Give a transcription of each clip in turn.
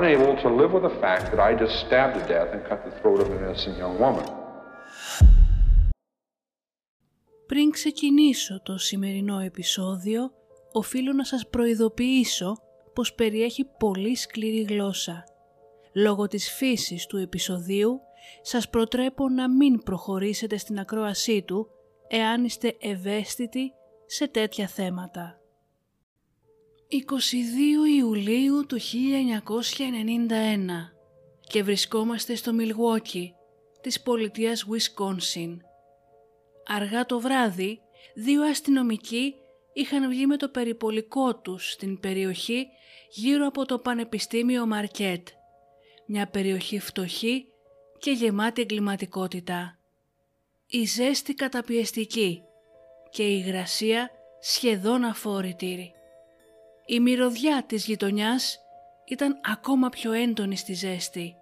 Unable to live with the fact that I just stabbed to death and cut the throat of an innocent young woman. Πριν ξεκινήσω το σημερινό επεισόδιο, οφείλω να σας προειδοποιήσω πως περιέχει πολύ σκληρή γλώσσα. Λόγω της φύσης του επεισοδίου, σας προτρέπω να μην προχωρήσετε στην ακρόασή του εάν είστε ευαίσθητοι σε τέτοια θέματα. 22 Ιουλίου του 1991 και βρισκόμαστε στο Μιλγουόκι της πολιτείας Wisconsin. Αργά το βράδυ, δύο αστυνομικοί είχαν βγει με το περιπολικό τους στην περιοχή γύρω από το Πανεπιστήμιο Μαρκέτ, μια περιοχή φτωχή και γεμάτη εγκληματικότητα. Η ζέστη καταπιεστική και η υγρασία σχεδόν αφόρητη. Η μυρωδιά της γειτονιάς ήταν ακόμα πιο έντονη στη ζέστη.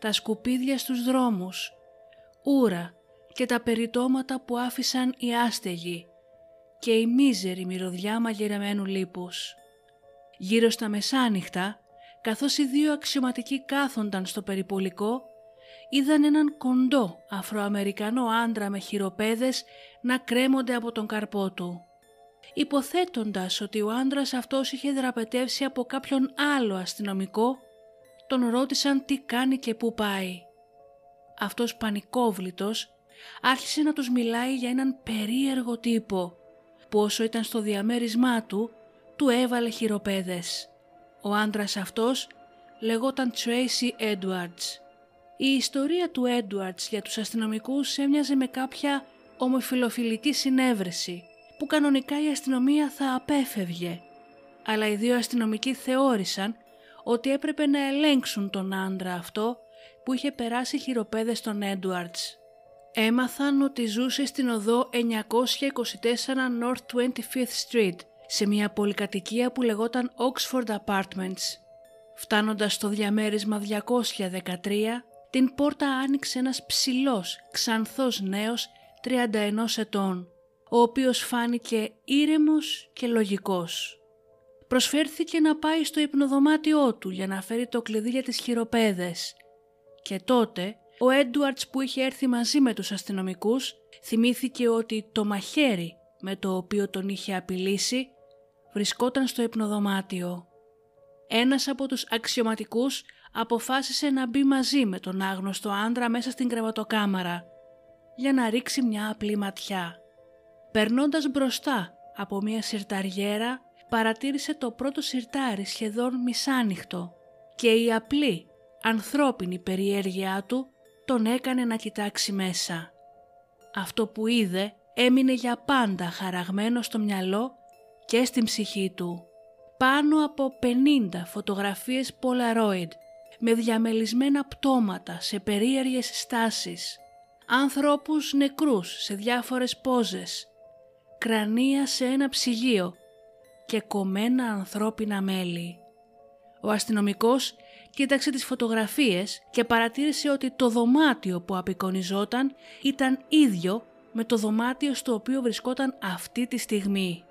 Τα σκουπίδια στους δρόμους, ούρα και τα περιτώματα που άφησαν οι άστεγοι και η μίζερη μυρωδιά μαγειρεμένου λίπους. Γύρω στα μεσάνυχτα, καθώς οι δύο αξιωματικοί κάθονταν στο περιπολικό, είδαν έναν κοντό Αφροαμερικανό άντρα με χειροπέδες να κρέμονται από τον καρπό του. Υποθέτοντας ότι ο άντρας αυτός είχε δραπετεύσει από κάποιον άλλο αστυνομικό, τον ρώτησαν τι κάνει και πού πάει. Αυτός πανικόβλητος άρχισε να τους μιλάει για έναν περίεργο τύπο, που όσο ήταν στο διαμέρισμά του, του έβαλε χειροπέδες. Ο άντρας αυτός λεγόταν Tracy Edwards. Η ιστορία του Edwards για τους αστυνομικούς έμοιαζε με κάποια ομοφιλοφιλική συνέβρεση, που κανονικά η αστυνομία θα απέφευγε. Αλλά οι δύο αστυνομικοί θεώρησαν ότι έπρεπε να ελέγξουν τον άντρα αυτό που είχε περάσει χειροπέδες στον Edwards. Έμαθαν ότι ζούσε στην οδό 924 North 25th Street, σε μια πολυκατοικία που λεγόταν Oxford Apartments. Φτάνοντας στο διαμέρισμα 213, την πόρτα άνοιξε ένας ψηλός, ξανθός νέος 31 ετών, ο οποίος φάνηκε ήρεμος και λογικός. Προσφέρθηκε να πάει στο υπνοδωμάτιό του για να φέρει το κλειδί για τις χειροπέδες και τότε ο Έντουαρτς που είχε έρθει μαζί με τους αστυνομικούς θυμήθηκε ότι το μαχαίρι με το οποίο τον είχε απειλήσει βρισκόταν στο υπνοδωμάτιο. Ένας από τους αξιωματικούς αποφάσισε να μπει μαζί με τον άγνωστο άντρα μέσα στην κρεβατοκάμαρα για να ρίξει μια απλή ματιά. Περνώντας μπροστά από μια σιρταριέρα παρατήρησε το πρώτο σιρτάρι σχεδόν μισάνυχτο και η απλή ανθρώπινη περιέργειά του τον έκανε να κοιτάξει μέσα. Αυτό που είδε έμεινε για πάντα χαραγμένο στο μυαλό και στην ψυχή του. Πάνω από 50 φωτογραφίες Polaroid με διαμελισμένα πτώματα σε περίεργες στάσεις, άνθρωπους νεκρούς σε διάφορες πόζες, κρανία σε ένα ψυγείο και κομμένα ανθρώπινα μέλη. Ο αστυνομικός κοίταξε τις φωτογραφίες και παρατήρησε ότι το δωμάτιο που απεικονιζόταν ήταν ίδιο με το δωμάτιο στο οποίο βρισκόταν αυτή τη στιγμή.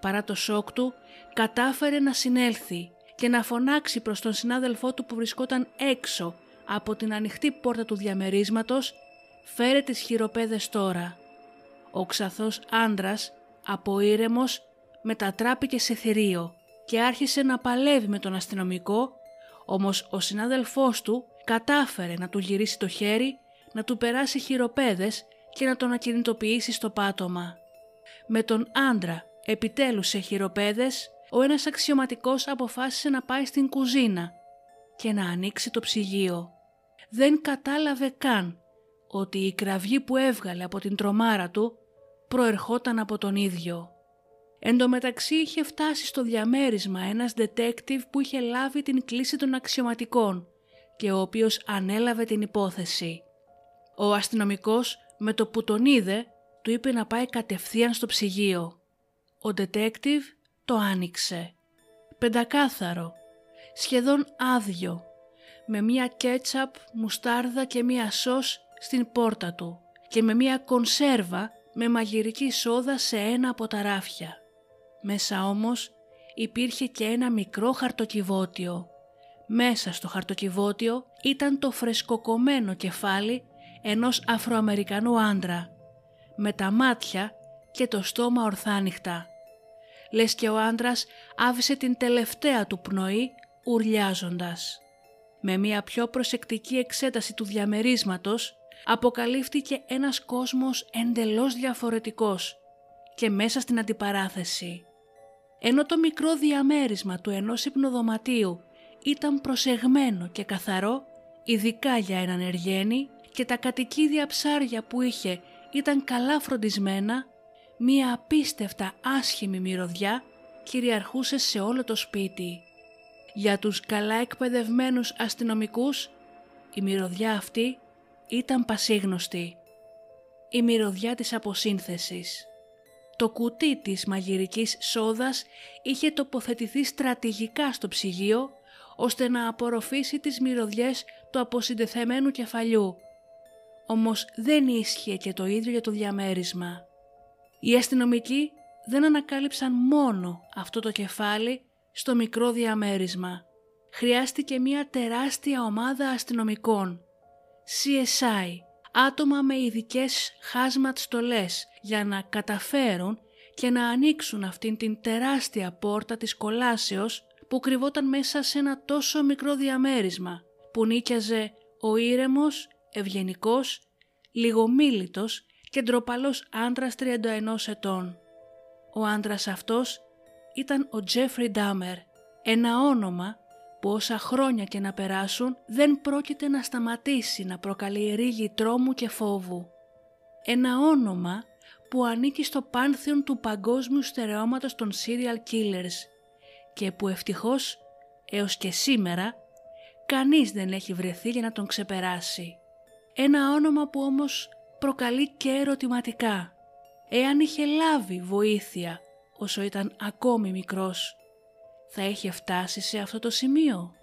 Παρά το σοκ του, κατάφερε να συνέλθει και να φωνάξει προς τον συνάδελφό του που βρισκόταν έξω από την ανοιχτή πόρτα του διαμερίσματος «Φέρε τις χειροπέδες τώρα». Ο ξαθός άντρας, αποήρεμος, μετατράπηκε σε θηρίο και άρχισε να παλεύει με τον αστυνομικό, όμως ο συνάδελφός του κατάφερε να του γυρίσει το χέρι, να του περάσει χειροπέδες και να τον ακινητοποιήσει στο πάτωμα. Με τον άντρα επιτέλους σε χειροπέδες, ο ένας αξιωματικός αποφάσισε να πάει στην κουζίνα και να ανοίξει το ψυγείο. Δεν κατάλαβε καν ότι η κραυγή που έβγαλε από την τρομάρα του προερχόταν από τον ίδιο. Εν τω μεταξύ είχε φτάσει στο διαμέρισμα ένας detective που είχε λάβει την κλίση των αξιωματικών και ο οποίος ανέλαβε την υπόθεση. Ο αστυνομικός με το που τον είδε του είπε να πάει κατευθείαν στο ψυγείο. Ο detective το άνοιξε. Πεντακάθαρο, σχεδόν άδειο, με μία κέτσαπ, μουστάρδα και μία σως στην πόρτα του και με μία κονσέρβα με μαγειρική σόδα σε ένα από τα ράφια. Μέσα όμως υπήρχε και ένα μικρό χαρτοκιβώτιο. Μέσα στο χαρτοκιβώτιο ήταν το φρεσκοκομμένο κεφάλι ενός Αφροαμερικανού άντρα, με τα μάτια και το στόμα ορθάνυχτα. Λες και ο άντρας άφησε την τελευταία του πνοή ουρλιάζοντας. Με μια πιο προσεκτική εξέταση του διαμερίσματος αποκαλύφθηκε ένας κόσμος εντελώς διαφορετικός και μέσα στην αντιπαράθεση. Ενώ το μικρό διαμέρισμα του ενός υπνοδωματίου ήταν προσεγμένο και καθαρό, ειδικά για έναν εργένη και τα κατοικίδια ψάρια που είχε ήταν καλά φροντισμένα, μία απίστευτα άσχημη μυρωδιά κυριαρχούσε σε όλο το σπίτι. Για τους καλά εκπαιδευμένους αστυνομικούς, η μυρωδιά αυτή ήταν πασίγνωστη. Η μυρωδιά της αποσύνθεσης. Το κουτί της μαγειρικής σόδας είχε τοποθετηθεί στρατηγικά στο ψυγείο ώστε να απορροφήσει τις μυρωδιές του αποσυντεθεμένου κεφαλιού. Όμως δεν ίσχυε και το ίδιο για το διαμέρισμα. Οι αστυνομικοί δεν ανακάλυψαν μόνο αυτό το κεφάλι στο μικρό διαμέρισμα. Χρειάστηκε μια τεράστια ομάδα αστυνομικών, CSI, άτομα με ειδικές χάσματ στολές για να καταφέρουν και να ανοίξουν αυτήν την τεράστια πόρτα της κολάσεως που κρυβόταν μέσα σε ένα τόσο μικρό διαμέρισμα που νίκιαζε ο ήρεμος, ευγενικός, λιγομίλητος και ντροπαλός άντρας 31 ετών. Ο άντρας αυτός ήταν ο Τζέφρι Ντάμερ, ένα όνομα που όσα χρόνια και να περάσουν δεν πρόκειται να σταματήσει να προκαλεί ρίγη τρόμου και φόβου. Ένα όνομα που ανήκει στο πάνθεον του παγκόσμιου στερεώματος των serial killers και που ευτυχώς έως και σήμερα κανείς δεν έχει βρεθεί για να τον ξεπεράσει. Ένα όνομα που όμως προκαλεί και ερωτηματικά. Εάν είχε λάβει βοήθεια όσο ήταν ακόμη μικρός, θα είχε φτάσει σε αυτό το σημείο;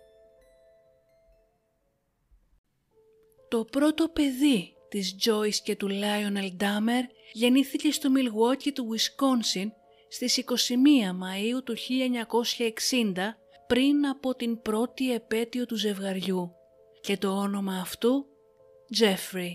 Το πρώτο παιδί της Joyce και του Lionel Dahmer γεννήθηκε στο Milwaukee του Wisconsin στις 21 Μαΐου του 1960 πριν από την πρώτη επέτειο του ζευγαριού και το όνομα αυτού Jeffrey.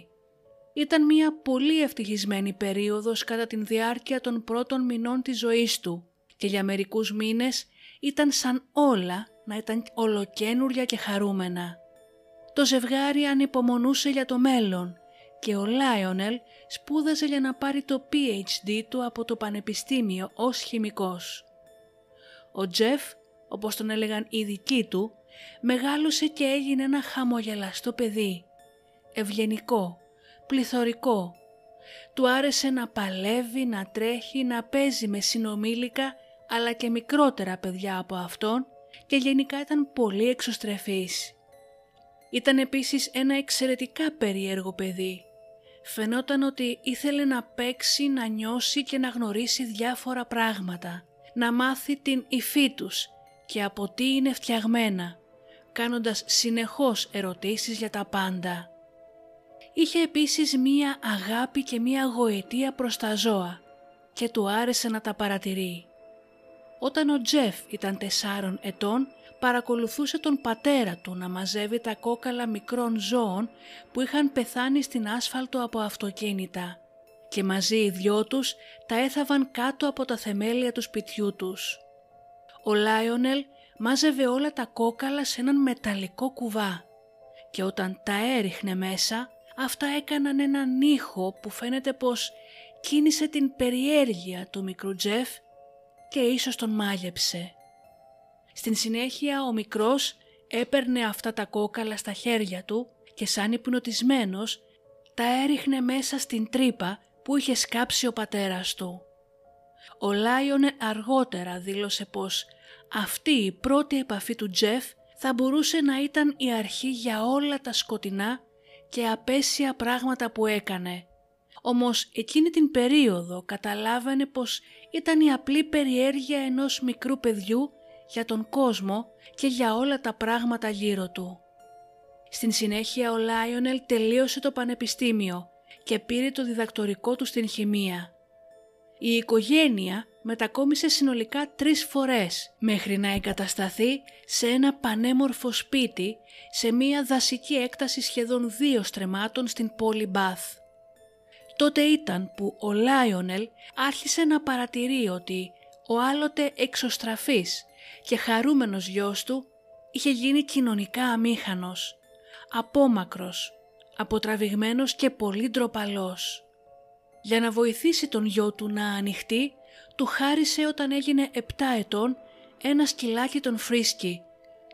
Ήταν μια πολύ ευτυχισμένη περίοδος κατά την διάρκεια των πρώτων μηνών της ζωής του και για μερικούς μήνες ήταν σαν όλα να ήταν ολοκένουρια και χαρούμενα. Το ζευγάρι ανυπομονούσε για το μέλλον και ο Λάιονελ σπούδαζε για να πάρει το PhD του από το πανεπιστήμιο ως χημικός. Ο Τζεφ, όπως τον έλεγαν οι δικοί του, μεγάλωσε και έγινε ένα χαμογελαστό παιδί, ευγενικό, πληθωρικό. Του άρεσε να παλεύει, να τρέχει, να παίζει με συνομήλικα αλλά και μικρότερα παιδιά από αυτόν και γενικά ήταν πολύ εξωστρεφής. Ήταν επίσης ένα εξαιρετικά περίεργο παιδί. Φαινόταν ότι ήθελε να παίξει, να νιώσει και να γνωρίσει διάφορα πράγματα. να μάθει την υφή τους και από τι είναι φτιαγμένα, κάνοντας συνεχώς ερωτήσεις για τα πάντα. Είχε επίσης μία αγάπη και μία γοητεία προς τα ζώα και του άρεσε να τα παρατηρεί. Όταν ο Τζεφ ήταν τεσσάρων ετών, παρακολουθούσε τον πατέρα του να μαζεύει τα κόκαλα μικρών ζώων που είχαν πεθάνει στην άσφαλτο από αυτοκίνητα και μαζί οι δυο τους τα έθαβαν κάτω από τα θεμέλια του σπιτιού τους. Ο Λάιονελ μάζευε όλα τα κόκαλα σε έναν μεταλλικό κουβά και όταν τα έριχνε μέσα αυτά έκαναν έναν ήχο που φαίνεται πως κίνησε την περιέργεια του μικρού Τζεφ και ίσως τον μάγεψε. Στην συνέχεια ο μικρός έπαιρνε αυτά τα κόκαλα στα χέρια του και σαν υπνοτισμένος τα έριχνε μέσα στην τρύπα που είχε σκάψει ο πατέρας του. Ο Λάιον αργότερα δήλωσε πως αυτή η πρώτη επαφή του Τζεφ θα μπορούσε να ήταν η αρχή για όλα τα σκοτεινά και απέσια πράγματα που έκανε. Όμως εκείνη την περίοδο καταλάβαινε πως ήταν η απλή περιέργεια ενός μικρού παιδιού για τον κόσμο και για όλα τα πράγματα γύρω του. Στην συνέχεια ο Λάιονελ τελείωσε το πανεπιστήμιο και πήρε το διδακτορικό του στην χημεία. Η οικογένεια μετακόμισε συνολικά τρεις φορές μέχρι να εγκατασταθεί σε ένα πανέμορφο σπίτι σε μία δασική έκταση σχεδόν δύο στρεμάτων στην πόλη Μπαθ. Τότε ήταν που ο Λάιονελ άρχισε να παρατηρεί ότι ο άλλοτε εξωστραφής και χαρούμενος γιος του είχε γίνει κοινωνικά αμήχανος, απόμακρος, αποτραβηγμένος και πολύ ντροπαλός. Για να βοηθήσει τον γιο του να ανοιχτεί, του χάρισε όταν έγινε 7 ετών ένα σκυλάκι τον Φρίσκι,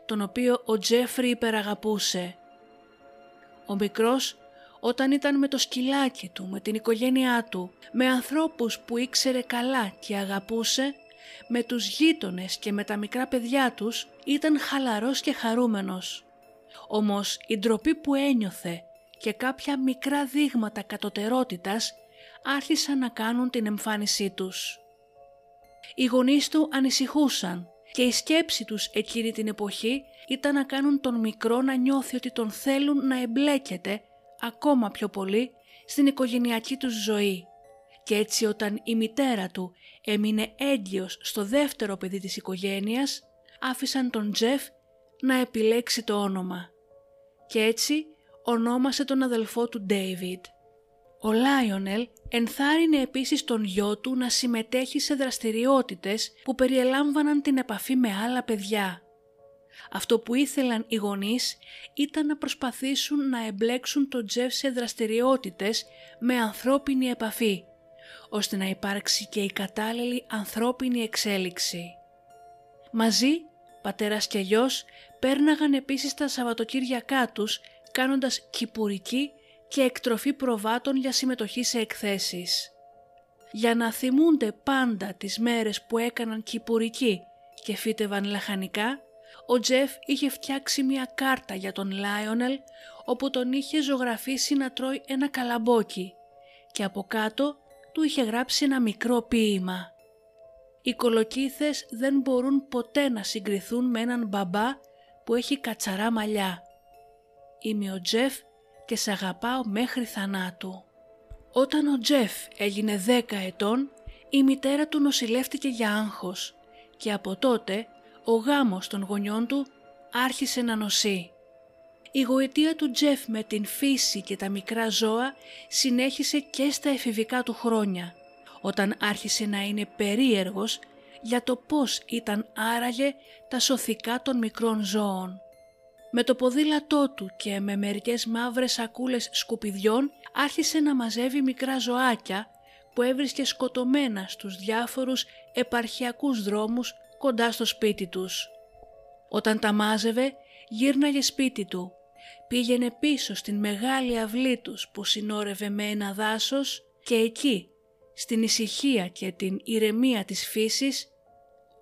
τον οποίο ο Τζέφρι υπεραγαπούσε. Ο μικρός όταν ήταν με το σκυλάκι του, με την οικογένειά του, με ανθρώπους που ήξερε καλά και αγαπούσε, με τους γείτονες και με τα μικρά παιδιά τους, ήταν χαλαρός και χαρούμενος. Όμως η ντροπή που ένιωθε και κάποια μικρά δείγματα κατωτερότητας άρχισαν να κάνουν την εμφάνισή τους. Οι γονείς του ανησυχούσαν και η σκέψη τους εκείνη την εποχή ήταν να κάνουν τον μικρό να νιώθει ότι τον θέλουν να εμπλέκεται ακόμα πιο πολύ στην οικογενειακή τους ζωή. Και έτσι όταν η μητέρα του έμεινε έγκυος στο δεύτερο παιδί της οικογένειας, άφησαν τον Τζεφ να επιλέξει το όνομα. Και έτσι ονόμασε τον αδελφό του Ντέιβιντ. Ο Λάιονελ ενθάρρυνε επίσης τον γιο του να συμμετέχει σε δραστηριότητες που περιελάμβαναν την επαφή με άλλα παιδιά. Αυτό που ήθελαν οι γονείς ήταν να προσπαθήσουν να εμπλέξουν τον Τζεφ σε δραστηριότητες με ανθρώπινη επαφή, ώστε να υπάρξει και η κατάλληλη ανθρώπινη εξέλιξη. Μαζί, πατέρας και γιος πέρναγαν επίσης τα Σαββατοκύριακά τους κάνοντας κυπουρική και εκτροφή προβάτων για συμμετοχή σε εκθέσεις. Για να θυμούνται πάντα τις μέρες που έκαναν κυπουρική και φύτευαν λαχανικά, ο Τζεφ είχε φτιάξει μια κάρτα για τον Λάιονελ όπου τον είχε ζωγραφίσει να τρώει ένα καλαμπόκι και από κάτω του είχε γράψει ένα μικρό ποίημα. Οι κολοκύθες δεν μπορούν ποτέ να συγκριθούν με έναν μπαμπά που έχει κατσαρά μαλλιά. Είμαι ο Τζεφ και σε αγαπάω μέχρι θανάτου. Όταν ο Τζεφ έγινε δέκα ετών, η μητέρα του νοσηλεύτηκε για άγχος και από τότε ο γάμος των γονιών του άρχισε να νοσεί. Η γοητεία του Τζεφ με την φύση και τα μικρά ζώα συνέχισε και στα εφηβικά του χρόνια, όταν άρχισε να είναι περίεργος για το πώς ήταν άραγε τα σωθικά των μικρών ζώων. Με το ποδήλατό του και με μερικές μαύρες σακούλες σκουπιδιών άρχισε να μαζεύει μικρά ζωάκια που έβρισκε σκοτωμένα στους διάφορους επαρχιακούς δρόμους κοντά στο σπίτι τους. Όταν τα μάζευε γύρναγε σπίτι του, πήγαινε πίσω στην μεγάλη αυλή τους που συνόρευε με ένα δάσος και εκεί, στην ησυχία και την ηρεμία της φύσης,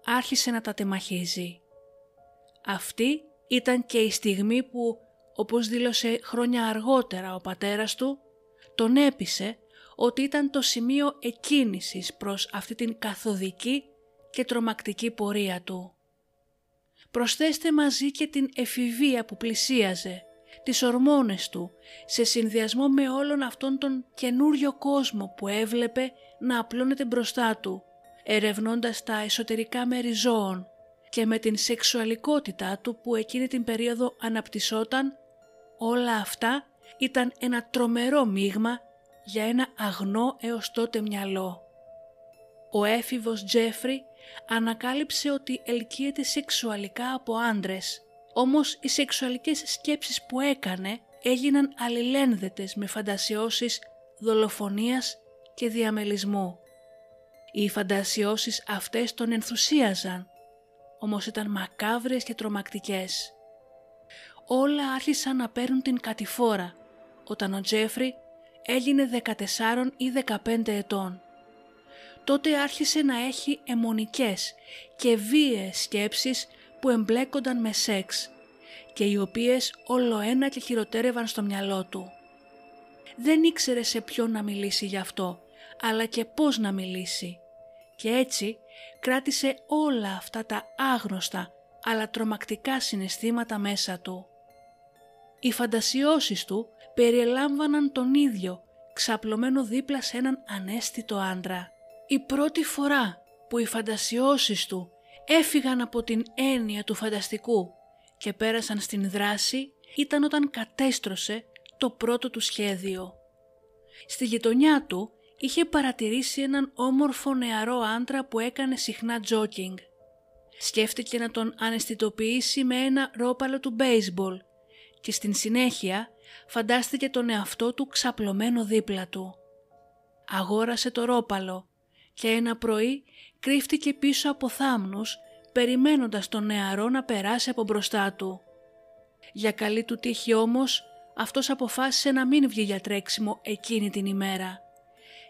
άρχισε να τα τεμαχίζει. Αυτή ήταν και η στιγμή που, όπως δήλωσε χρόνια αργότερα ο πατέρας του, τον έπεισε ότι ήταν το σημείο εκκίνησης προς αυτή την καθοδική και τρομακτική πορεία του. Προσθέστε μαζί και την εφηβεία που πλησίαζε, τις ορμόνες του, σε συνδυασμό με όλον αυτόν τον καινούριο κόσμο που έβλεπε να απλώνεται μπροστά του, ερευνώντας τα εσωτερικά μέρη ζώων και με την σεξουαλικότητά του που εκείνη την περίοδο αναπτυσσόταν, όλα αυτά ήταν ένα τρομερό μείγμα για ένα αγνό έως τότε μυαλό. Ο έφηβος Τζέφρι ανακάλυψε ότι ελκύεται σεξουαλικά από άντρες, όμως οι σεξουαλικές σκέψεις που έκανε έγιναν αλληλένδετες με φαντασιώσεις δολοφονίας και διαμελισμού. Οι φαντασιώσεις αυτές τον ενθουσίαζαν, όμως ήταν μακάβρες και τρομακτικές. Όλα άρχισαν να παίρνουν την κατηφόρα, όταν ο Τζέφρι έγινε 14 ή 15 ετών. Τότε άρχισε να έχει αιμονικές και βίαιες σκέψεις που εμπλέκονταν με σεξ και οι οποίες όλο ένα και χειροτέρευαν στο μυαλό του. Δεν ήξερε σε ποιον να μιλήσει γι' αυτό, αλλά και πώς να μιλήσει. Και έτσι κράτησε όλα αυτά τα άγνωστα αλλά τρομακτικά συναισθήματα μέσα του. Οι φαντασιώσεις του περιελάμβαναν τον ίδιο, ξαπλωμένο δίπλα σε έναν ανέστητο άντρα. Η πρώτη φορά που οι φαντασιώσεις του έφυγαν από την έννοια του φανταστικού και πέρασαν στην δράση ήταν όταν κατέστρωσε το πρώτο του σχέδιο. Στη γειτονιά του είχε παρατηρήσει έναν όμορφο νεαρό άντρα που έκανε συχνά τζόκινγκ. Σκέφτηκε να τον αναισθητοποιήσει με ένα ρόπαλο του μπέισμπολ και στην συνέχεια φαντάστηκε τον εαυτό του ξαπλωμένο δίπλα του. Αγόρασε το ρόπαλο και ένα πρωί κρύφτηκε πίσω από θάμνους περιμένοντας τον νεαρό να περάσει από μπροστά του. Για καλή του τύχη όμως, αυτός αποφάσισε να μην βγει για τρέξιμο εκείνη την ημέρα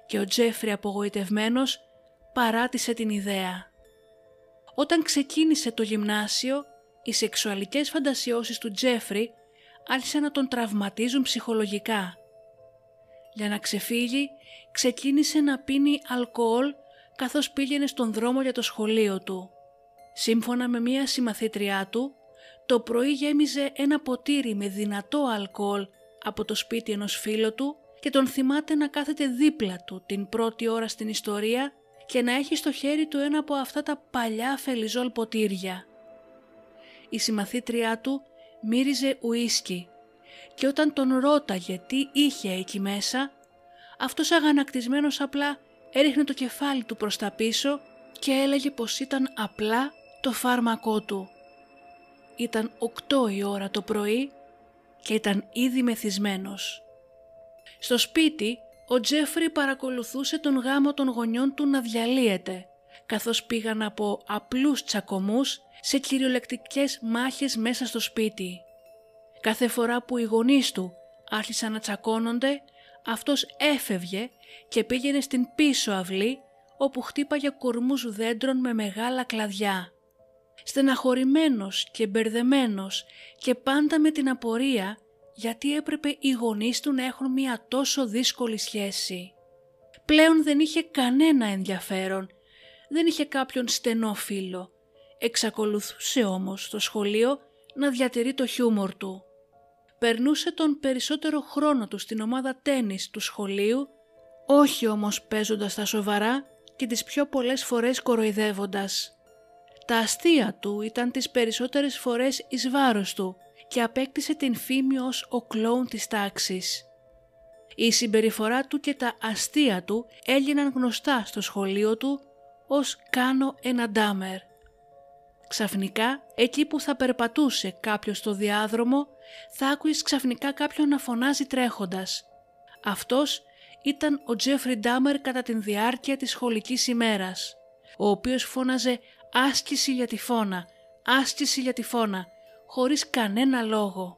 και ο Τζέφρι απογοητευμένος παράτησε την ιδέα. Όταν ξεκίνησε το γυμνάσιο, οι σεξουαλικές φαντασιώσεις του Τζέφρι άρχισαν να τον τραυματίζουν ψυχολογικά. Για να ξεφύγει, ξεκίνησε να πίνει αλκοόλ καθώς πήγαινε στον δρόμο για το σχολείο του. Σύμφωνα με μία συμμαθήτριά του, το πρωί γέμιζε ένα ποτήρι με δυνατό αλκοόλ από το σπίτι ενός φίλου του και τον θυμάται να κάθεται δίπλα του την πρώτη ώρα στην ιστορία και να έχει στο χέρι του ένα από αυτά τα παλιά φελιζόλ ποτήρια. Η συμμαθήτριά του μύριζε ουίσκι και όταν τον ρώταγε τι είχε εκεί μέσα, αυτός αγανακτισμένος απλά έριχνε το κεφάλι του προς τα πίσω και έλεγε πως ήταν απλά το φάρμακό του. Ήταν οκτώ η ώρα το πρωί και ήταν ήδη μεθυσμένος. Στο σπίτι, ο Τζέφρι παρακολουθούσε τον γάμο των γονιών του να διαλύεται, καθώς πήγαν από απλούς τσακωμούς σε κυριολεκτικές μάχες μέσα στο σπίτι. Κάθε φορά που οι γονείς του άρχισαν να τσακώνονται, αυτός έφευγε και πήγαινε στην πίσω αυλή όπου χτύπαγε κορμούς δέντρων με μεγάλα κλαδιά. Στεναχωρημένος και μπερδεμένος και πάντα με την απορία γιατί έπρεπε οι γονείς του να έχουν μια τόσο δύσκολη σχέση. Πλέον δεν είχε κανένα ενδιαφέρον, δεν είχε κάποιον στενό φίλο. Εξακολουθούσε όμως στο σχολείο να διατηρεί το χιούμορ του. Περνούσε τον περισσότερο χρόνο του στην ομάδα τένις του σχολείου, όχι όμως παίζοντας τα σοβαρά και τις πιο πολλές φορές κοροϊδεύοντας. Τα αστεία του ήταν τις περισσότερες φορές εις βάρος του και απέκτησε την φήμη ως ο κλόουν της τάξης. Η συμπεριφορά του και τα αστεία του έγιναν γνωστά στο σχολείο του ως «κάνω ένα ντάμερ». Ξαφνικά, εκεί που θα περπατούσε κάποιος στο διάδρομο, θα άκουες ξαφνικά κάποιον να φωνάζει τρέχοντας. Αυτός ήταν ο Τζέφρι Ντάμερ κατά την διάρκεια της σχολικής ημέρας, ο οποίος φώναζε «άσκηση για τη φώνα, άσκηση για τη φώνα» χωρίς κανένα λόγο.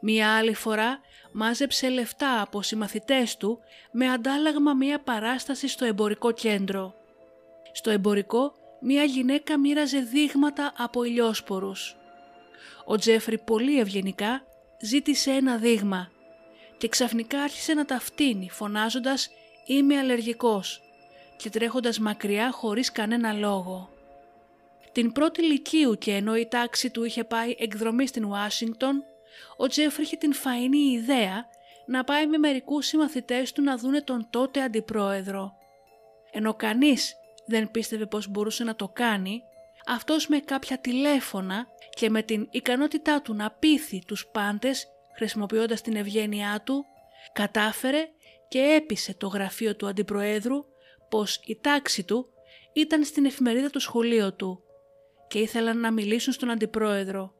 Μία άλλη φορά μάζεψε λεφτά από συμμαθητές του με αντάλλαγμα μία παράσταση στο εμπορικό κέντρο. Στο εμπορικό μία γυναίκα μοίραζε δείγματα από ηλιόσπορους. Ο Τζέφρι πολύ ευγενικά ζήτησε ένα δείγμα και ξαφνικά άρχισε να τα φτύνει φωνάζοντας «Είμαι αλλεργικός». και τρέχοντας μακριά χωρίς κανένα λόγο. Την πρώτη λυκείου και ενώ η τάξη του είχε πάει εκδρομή στην Ουάσιγκτον, ο Τζέφρι είχε την φαϊνή ιδέα να πάει με μερικούς συμμαθητές του να δούνε τον τότε αντιπρόεδρο. Ενώ κανείς δεν πίστευε πως μπορούσε να το κάνει, αυτός με κάποια τηλέφωνα και με την ικανότητά του να πείθει τους πάντες χρησιμοποιώντας την ευγένειά του, κατάφερε και έπεισε το γραφείο του αντιπροέδρου πως η τάξη του ήταν στην εφημερίδα του σχολείου του και ήθελαν να μιλήσουν στον αντιπρόεδρο.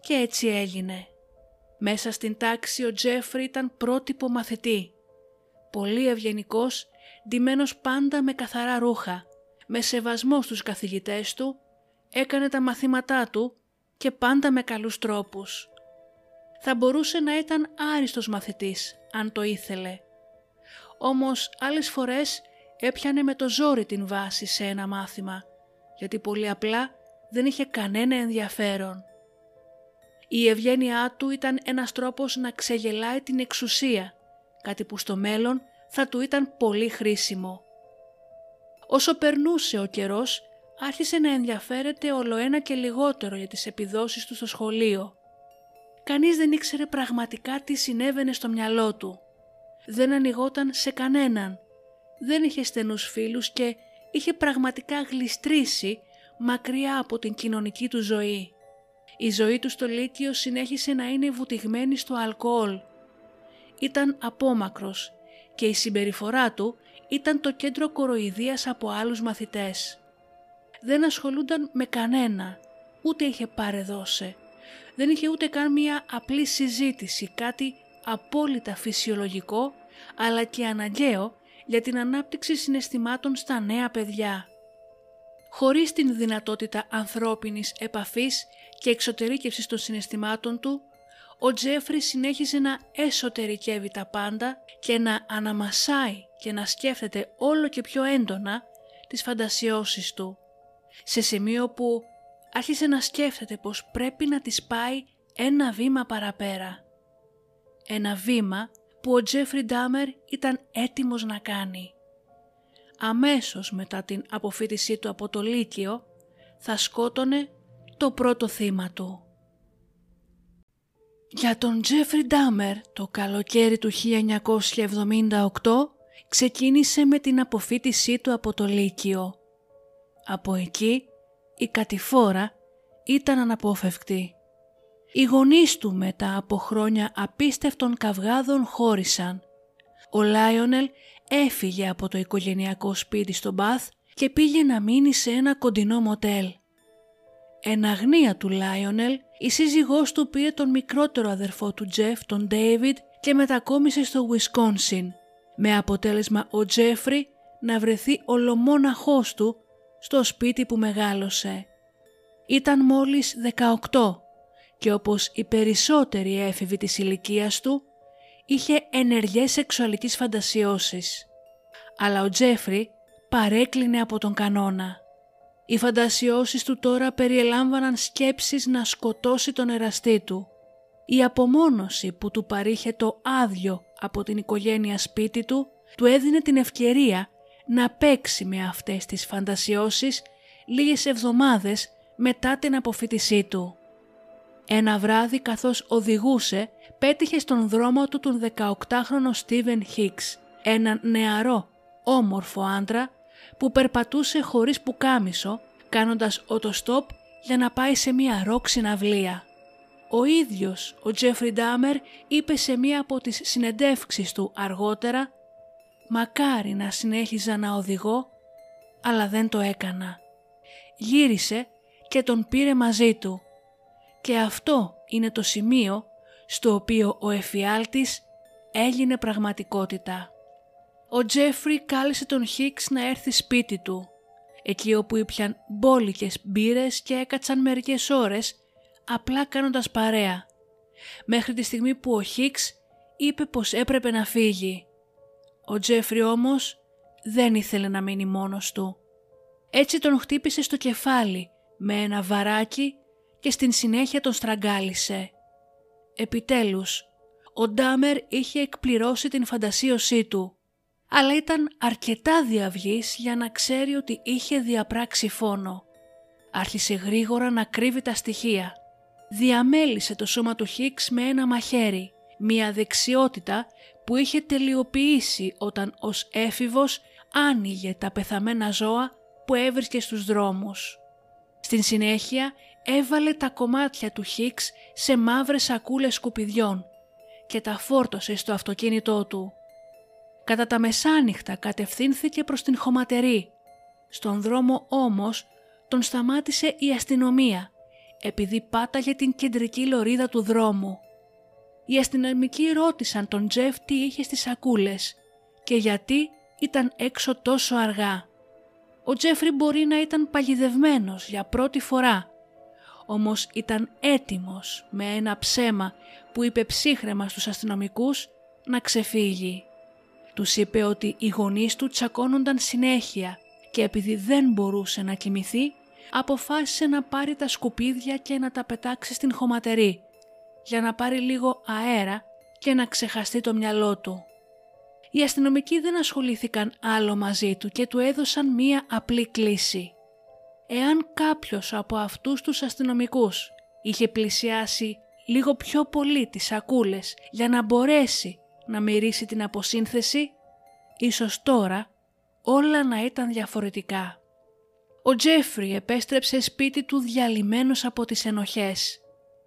Και έτσι έγινε. Μέσα στην τάξη ο Τζέφρι ήταν πρότυπο μαθητή. Πολύ ευγενικός, ντυμένος πάντα με καθαρά ρούχα, με σεβασμό στους καθηγητές του, έκανε τα μαθήματά του και πάντα με καλούς τρόπους. Θα μπορούσε να ήταν άριστος μαθητής, αν το ήθελε. Όμως άλλες φορές έπιανε με το ζόρι την βάση σε ένα μάθημα, γιατί πολύ απλά δεν είχε κανένα ενδιαφέρον. Η ευγένειά του ήταν ένας τρόπος να ξεγελάει την εξουσία, κάτι που στο μέλλον θα του ήταν πολύ χρήσιμο. Όσο περνούσε ο καιρός, άρχισε να ενδιαφέρεται όλο ένα και λιγότερο για τις επιδόσεις του στο σχολείο. Κανείς δεν ήξερε πραγματικά τι συνέβαινε στο μυαλό του. Δεν ανοιγόταν σε κανέναν. Δεν είχε στενούς φίλους και είχε πραγματικά γλιστρήσει μακριά από την κοινωνική του ζωή. Η ζωή του στο Λύκειο συνέχισε να είναι βουτυγμένη στο αλκοόλ. Ήταν απόμακρος και η συμπεριφορά του ήταν το κέντρο κοροϊδίας από άλλους μαθητές. Δεν ασχολούνταν με κανένα, ούτε είχε παρεδώσει. Δεν είχε ούτε καν μία απλή συζήτηση, κάτι απόλυτα φυσιολογικό αλλά και αναγκαίο για την ανάπτυξη συναισθημάτων στα νέα παιδιά χωρίς την δυνατότητα ανθρώπινης επαφής και εξωτερήκευσης των συναισθημάτων του, ο Τζέφρι συνέχιζε να εσωτερικεύει τα πάντα και να αναμασάει και να σκέφτεται όλο και πιο έντονα τις φαντασιώσεις του, σε σημείο που άρχισε να σκέφτεται πως πρέπει να τις πάει ένα βήμα παραπέρα. Ένα βήμα που ο Τζέφρι Ντάμερ ήταν έτοιμος να κάνει αμέσως μετά την αποφύτισή του από το Λύκειο θα σκότωνε το πρώτο θύμα του. Για τον Τζέφρι Ντάμερ το καλοκαίρι του 1978 ξεκίνησε με την αποφύτισή του από το Λύκειο. Από εκεί η κατηφόρα ήταν αναπόφευκτη. Οι γονείς του μετά από χρόνια απίστευτων καυγάδων χώρισαν. Ο Λάιονελ έφυγε από το οικογενειακό σπίτι στο Μπαθ και πήγε να μείνει σε ένα κοντινό μοτέλ. Εν αγνοία του Λάιονελ, η σύζυγός του πήρε τον μικρότερο αδερφό του Τζεφ, τον Ντέιβιντ και μετακόμισε στο Ουισκόνσιν, με αποτέλεσμα ο Τζέφρι να βρεθεί ολομόναχός του στο σπίτι που μεγάλωσε. Ήταν μόλις 18 και όπως οι περισσότεροι έφηβοι της ηλικίας του, είχε ενεργές σεξουαλικές φαντασιώσεις. Αλλά ο Τζέφρι παρέκλεινε από τον κανόνα. Οι φαντασιώσεις του τώρα περιελάμβαναν σκέψεις να σκοτώσει τον εραστή του. Η απομόνωση που του παρήχε το άδειο από την οικογένεια σπίτι του του έδινε την ευκαιρία να παίξει με αυτές τις φαντασιώσεις λίγες εβδομάδες μετά την αποφύτισή του. Ένα βράδυ καθώς οδηγούσε πέτυχε στον δρόμο του τον 18χρονο Στίβεν Χίξ, έναν νεαρό, όμορφο άντρα που περπατούσε χωρίς πουκάμισο κάνοντας οτοστόπ για να πάει σε μία ροκ συναυλία. Ο ίδιος ο Τζέφρι Ντάμερ είπε σε μία από τις συνεντεύξεις του αργότερα «Μακάρι να συνέχιζα να οδηγώ, αλλά δεν το έκανα». Γύρισε και τον πήρε μαζί του και αυτό είναι το σημείο στο οποίο ο εφιάλτης έγινε πραγματικότητα. Ο Τζέφρι κάλεσε τον Χίξ να έρθει σπίτι του, εκεί όπου ήπιαν μπόλικες μπύρες και έκατσαν μερικές ώρες, απλά κάνοντας παρέα, μέχρι τη στιγμή που ο Χίξ είπε πως έπρεπε να φύγει. Ο Τζέφρι όμως δεν ήθελε να μείνει μόνος του. Έτσι τον χτύπησε στο κεφάλι με ένα βαράκι και στην συνέχεια τον στραγγάλισε. Επιτέλους, ο Ντάμερ είχε εκπληρώσει την φαντασίωσή του. αλλά ήταν αρκετά διαυγής για να ξέρει ότι είχε διαπράξει φόνο. Άρχισε γρήγορα να κρύβει τα στοιχεία. Διαμέλισε το σώμα του Χίξ με ένα μαχαίρι, μια δεξιότητα που είχε τελειοποιήσει όταν ως έφηβος άνοιγε τα πεθαμένα ζώα που έβρισκε στους δρόμους. Στην συνέχεια έβαλε τα κομμάτια του Χίξ σε μαύρες σακούλες σκουπιδιών και τα φόρτωσε στο αυτοκίνητό του. Κατά τα μεσάνυχτα κατευθύνθηκε προς την χωματερή. Στον δρόμο όμως τον σταμάτησε η αστυνομία επειδή πάταγε την κεντρική λωρίδα του δρόμου. Οι αστυνομικοί ρώτησαν τον Τζεφ τι είχε στις σακούλες και γιατί ήταν έξω τόσο αργά. Ο Τζέφρι μπορεί να ήταν παγιδευμένος για πρώτη φορά, όμως ήταν έτοιμος με ένα ψέμα που είπε ψύχρεμα στους αστυνομικούς να ξεφύγει. Τους είπε ότι οι γονείς του τσακώνονταν συνέχεια και επειδή δεν μπορούσε να κοιμηθεί, αποφάσισε να πάρει τα σκουπίδια και να τα πετάξει στην χωματερή για να πάρει λίγο αέρα και να ξεχαστεί το μυαλό του. Οι αστυνομικοί δεν ασχολήθηκαν άλλο μαζί του και του έδωσαν μία απλή κλίση. Εάν κάποιος από αυτούς τους αστυνομικούς είχε πλησιάσει λίγο πιο πολύ τις σακούλες για να μπορέσει να μυρίσει την αποσύνθεση, ίσως τώρα όλα να ήταν διαφορετικά. Ο Τζέφρι επέστρεψε σπίτι του διαλυμένος από τις ενοχές.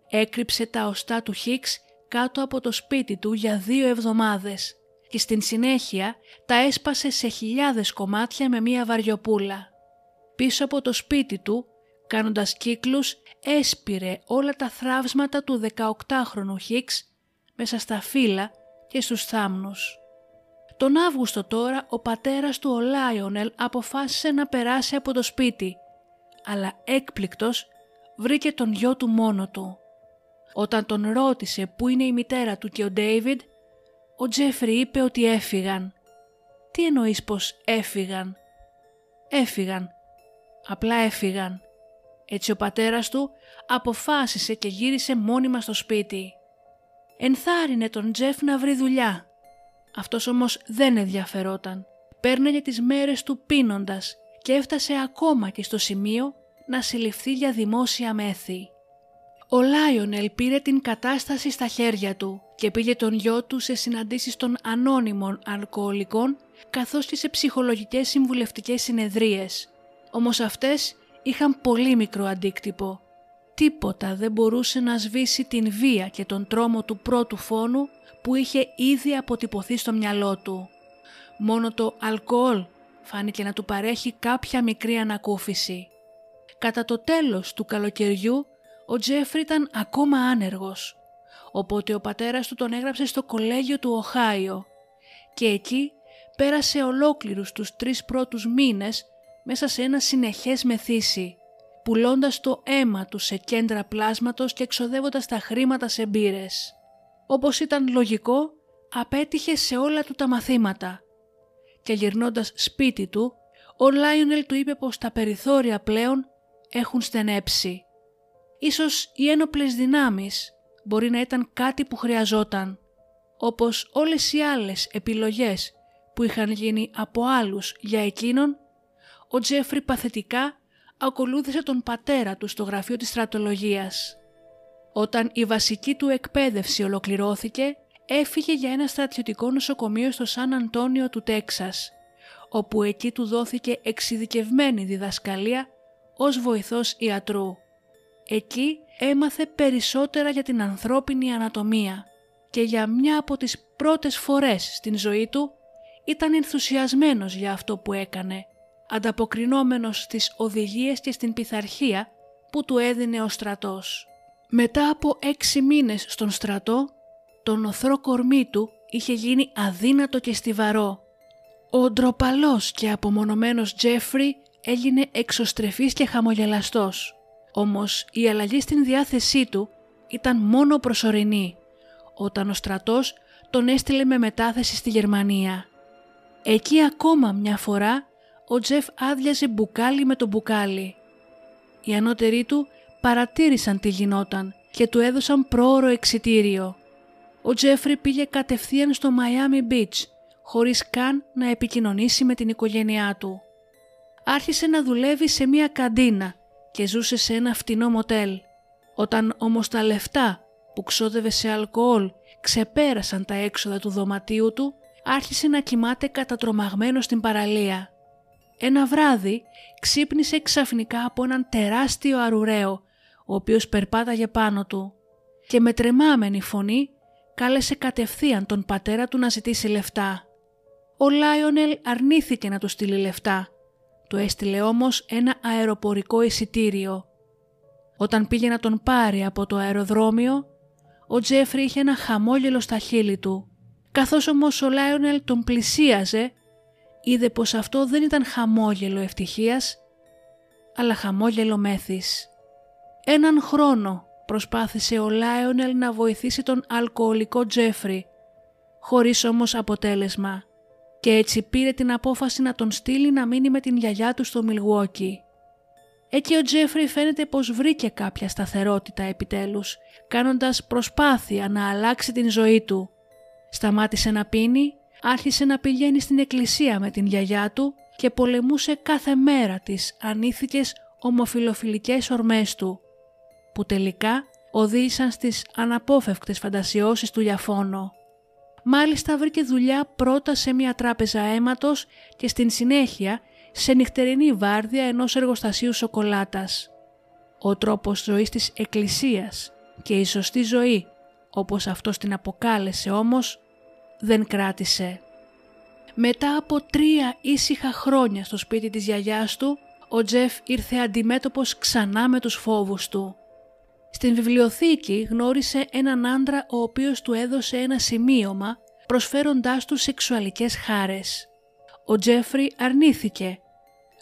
Έκρυψε τα οστά του Χίξ κάτω από το σπίτι του για δύο εβδομάδες και στην συνέχεια τα έσπασε σε χιλιάδες κομμάτια με μία βαριοπούλα. Πίσω από το σπίτι του, κάνοντας κύκλους, έσπηρε όλα τα θράψματα του 18χρονου Χίξ μέσα στα φύλλα και στους θάμνους. Τον Αύγουστο τώρα ο πατέρας του ο Λάιονελ αποφάσισε να περάσει από το σπίτι, αλλά έκπληκτος βρήκε τον γιο του μόνο του. Όταν τον ρώτησε πού είναι η μητέρα του και ο Ντέιβιντ, ο Τζέφρι είπε ότι έφυγαν. Τι εννοείς πως έφυγαν; Έφυγαν. Απλά έφυγαν. Έτσι ο πατέρας του αποφάσισε και γύρισε μόνιμα στο σπίτι. Ενθάρρυνε τον Τζεφ να βρει δουλειά. Αυτός όμως δεν ενδιαφερόταν. Παίρνεγε τις μέρες του πίνοντας και έφτασε ακόμα και στο σημείο να συλληφθεί για δημόσια μέθη. Ο Λάιονελ πήρε την κατάσταση στα χέρια του και πήγε τον γιο του σε συναντήσεις των ανώνυμων αλκοολικών καθώς και σε ψυχολογικές συμβουλευτικές συνεδρίες. Όμως αυτές είχαν πολύ μικρό αντίκτυπο. Τίποτα δεν μπορούσε να σβήσει την βία και τον τρόμο του πρώτου φόνου που είχε ήδη αποτυπωθεί στο μυαλό του. Μόνο το αλκοόλ φάνηκε να του παρέχει κάποια μικρή ανακούφιση. Κατά το τέλος του καλοκαιριού ο Τζέφρι ήταν ακόμα άνεργος, οπότε ο πατέρας του τον έγραψε στο κολέγιο του Οχάιο και εκεί πέρασε ολόκληρους τους τρεις πρώτους μήνες μέσα σε ένα συνεχές μεθύσι, πουλώντας το αίμα του σε κέντρα πλάσματος και εξοδεύοντας τα χρήματα σε μπύρες. Όπως ήταν λογικό, απέτυχε σε όλα του τα μαθήματα και γυρνώντας σπίτι του, ο Λάιονελ του είπε πως τα περιθώρια πλέον έχουν στενέψει Ίσως οι ένοπλες δυνάμεις μπορεί να ήταν κάτι που χρειαζόταν, όπως όλες οι άλλες επιλογές που είχαν γίνει από άλλους για εκείνον, ο Τζέφρι παθητικά ακολούθησε τον πατέρα του στο γραφείο της στρατολογίας. Όταν η βασική του εκπαίδευση ολοκληρώθηκε, έφυγε για ένα στρατιωτικό νοσοκομείο στο Σαν Αντώνιο του Τέξας, όπου εκεί του δόθηκε εξειδικευμένη διδασκαλία ως βοηθός ιατρού. Εκεί έμαθε περισσότερα για την ανθρώπινη ανατομία και για μια από τις πρώτες φορές στην ζωή του ήταν ενθουσιασμένος για αυτό που έκανε, ανταποκρινόμενος στις οδηγίες και στην πειθαρχία που του έδινε ο στρατός. Μετά από έξι μήνες στον στρατό, το νοθρό κορμί του είχε γίνει αδύνατο και στιβαρό. Ο ντροπαλός και απομονωμένος Τζέφρι έγινε εξωστρεφής και χαμογελαστός. Όμως η αλλαγή στην διάθεσή του ήταν μόνο προσωρινή όταν ο στρατός τον έστειλε με μετάθεση στη Γερμανία. Εκεί ακόμα μια φορά ο Τζεφ άδειαζε μπουκάλι με το μπουκάλι. Οι ανώτεροι του παρατήρησαν τι γινόταν και του έδωσαν πρόωρο εξιτήριο. Ο Τζέφρι πήγε κατευθείαν στο Miami Beach χωρίς καν να επικοινωνήσει με την οικογένειά του. Άρχισε να δουλεύει σε μία καντίνα και ζούσε σε ένα φτηνό μοτέλ. Όταν όμως τα λεφτά που ξόδευε σε αλκοόλ ξεπέρασαν τα έξοδα του δωματίου του, άρχισε να κοιμάται κατατρομαγμένο στην παραλία. Ένα βράδυ ξύπνησε ξαφνικά από έναν τεράστιο αρουραίο, ο οποίος περπάταγε πάνω του και με τρεμάμενη φωνή κάλεσε κατευθείαν τον πατέρα του να ζητήσει λεφτά. Ο Λάιονελ αρνήθηκε να του στείλει λεφτά. Του έστειλε όμως ένα αεροπορικό εισιτήριο. Όταν πήγε να τον πάρει από το αεροδρόμιο, ο Τζέφρι είχε ένα χαμόγελο στα χείλη του. Καθώς όμως ο Λάιονελ τον πλησίαζε, είδε πως αυτό δεν ήταν χαμόγελο ευτυχίας, αλλά χαμόγελο μέθης. Έναν χρόνο προσπάθησε ο Λάιονελ να βοηθήσει τον αλκοολικό Τζέφρι, χωρίς όμως αποτέλεσμα και έτσι πήρε την απόφαση να τον στείλει να μείνει με την γιαγιά του στο Μιλγουόκι. Εκεί ο Τζέφρι φαίνεται πως βρήκε κάποια σταθερότητα επιτέλους, κάνοντας προσπάθεια να αλλάξει την ζωή του. Σταμάτησε να πίνει, άρχισε να πηγαίνει στην εκκλησία με την γιαγιά του και πολεμούσε κάθε μέρα τις ανήθικες ομοφιλοφιλικές ορμές του, που τελικά οδήγησαν στις αναπόφευκτες φαντασιώσεις του Γιαφώνο. Μάλιστα βρήκε δουλειά πρώτα σε μια τράπεζα αίματος και στην συνέχεια σε νυχτερινή βάρδια ενός εργοστασίου σοκολάτας. Ο τρόπος ζωής της εκκλησίας και η σωστή ζωή, όπως αυτός την αποκάλεσε όμως, δεν κράτησε. Μετά από τρία ήσυχα χρόνια στο σπίτι της γιαγιάς του, ο Τζεφ ήρθε αντιμέτωπος ξανά με τους φόβους του. Στην βιβλιοθήκη γνώρισε έναν άντρα ο οποίος του έδωσε ένα σημείωμα προσφέροντάς του σεξουαλικές χάρες. Ο Τζέφρι αρνήθηκε,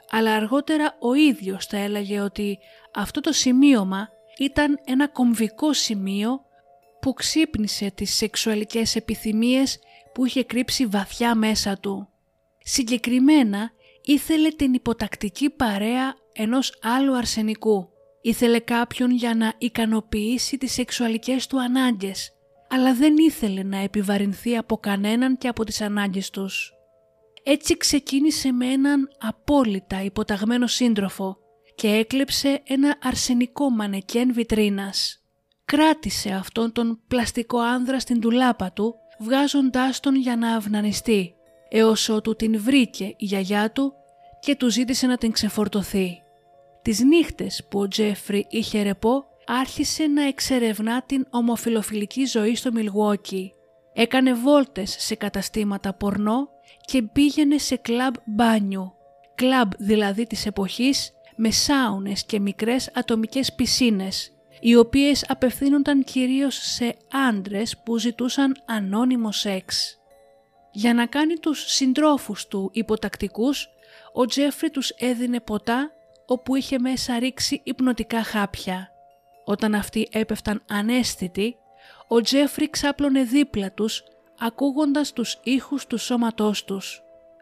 αλλά αργότερα ο ίδιος θα έλεγε ότι αυτό το σημείωμα ήταν ένα κομβικό σημείο που ξύπνησε τις σεξουαλικές επιθυμίες που είχε κρύψει βαθιά μέσα του. Συγκεκριμένα ήθελε την υποτακτική παρέα ενός άλλου αρσενικού Ήθελε κάποιον για να ικανοποιήσει τις σεξουαλικές του ανάγκες, αλλά δεν ήθελε να επιβαρυνθεί από κανέναν και από τις ανάγκες τους. Έτσι ξεκίνησε με έναν απόλυτα υποταγμένο σύντροφο και έκλεψε ένα αρσενικό μανεκέν βιτρίνας. Κράτησε αυτόν τον πλαστικό άνδρα στην τουλάπα του, βγάζοντάς τον για να αυνανιστεί, έως ότου την βρήκε η γιαγιά του και του ζήτησε να την ξεφορτωθεί. Τις νύχτες που ο Τζέφρι είχε ρεπό άρχισε να εξερευνά την ομοφιλοφιλική ζωή στο Μιλγουόκι. Έκανε βόλτες σε καταστήματα πορνό και πήγαινε σε κλαμπ μπάνιου. Κλαμπ δηλαδή της εποχής με σάουνες και μικρές ατομικές πισίνες, οι οποίες απευθύνονταν κυρίως σε άντρες που ζητούσαν ανώνυμο σεξ. Για να κάνει τους συντρόφους του υποτακτικούς, ο Τζέφρι τους έδινε ποτά όπου είχε μέσα ρίξει υπνοτικά χάπια. Όταν αυτοί έπεφταν αναίσθητοι, ο Τζέφρι ξάπλωνε δίπλα τους ακούγοντας τους ήχους του σώματός τους,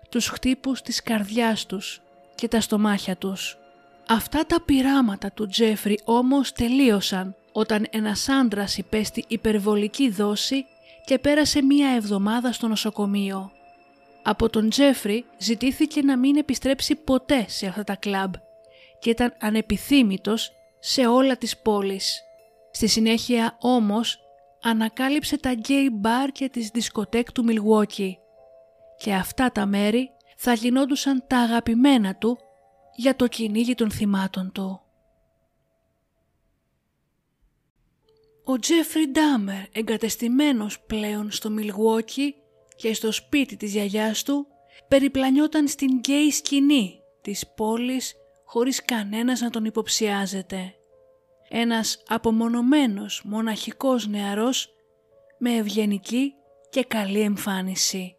τους χτύπους της καρδιάς τους και τα στομάχια τους. Αυτά τα πειράματα του Τζέφρι όμως τελείωσαν όταν ένας άντρας υπέστη υπερβολική δόση και πέρασε μία εβδομάδα στο νοσοκομείο. Από τον Τζέφρι ζητήθηκε να μην επιστρέψει ποτέ σε αυτά τα κλαμπ και ήταν ανεπιθύμητος σε όλα της πόλης. Στη συνέχεια όμως ανακάλυψε τα γκέι μπαρ και τις δισκοτέκ του Μιλγουόκι και αυτά τα μέρη θα γινόντουσαν τα αγαπημένα του για το κυνήγι των θυμάτων του. Ο Τζέφρι Ντάμερ εγκατεστημένος πλέον στο Μιλγουόκι και στο σπίτι της γιαγιάς του περιπλανιόταν στην γκέι σκηνή της πόλης χωρίς κανένας να τον υποψιάζεται. Ένας απομονωμένος μοναχικός νεαρός με ευγενική και καλή εμφάνιση.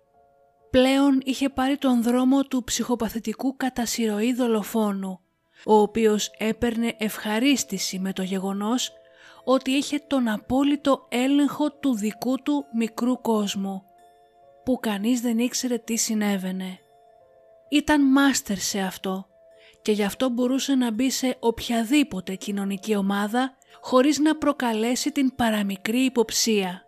Πλέον είχε πάρει τον δρόμο του ψυχοπαθητικού κατασυρωή δολοφόνου, ο οποίος έπαιρνε ευχαρίστηση με το γεγονός ότι είχε τον απόλυτο έλεγχο του δικού του μικρού κόσμου, που κανείς δεν ήξερε τι συνέβαινε. Ήταν μάστερ σε αυτό και γι' αυτό μπορούσε να μπει σε οποιαδήποτε κοινωνική ομάδα χωρίς να προκαλέσει την παραμικρή υποψία.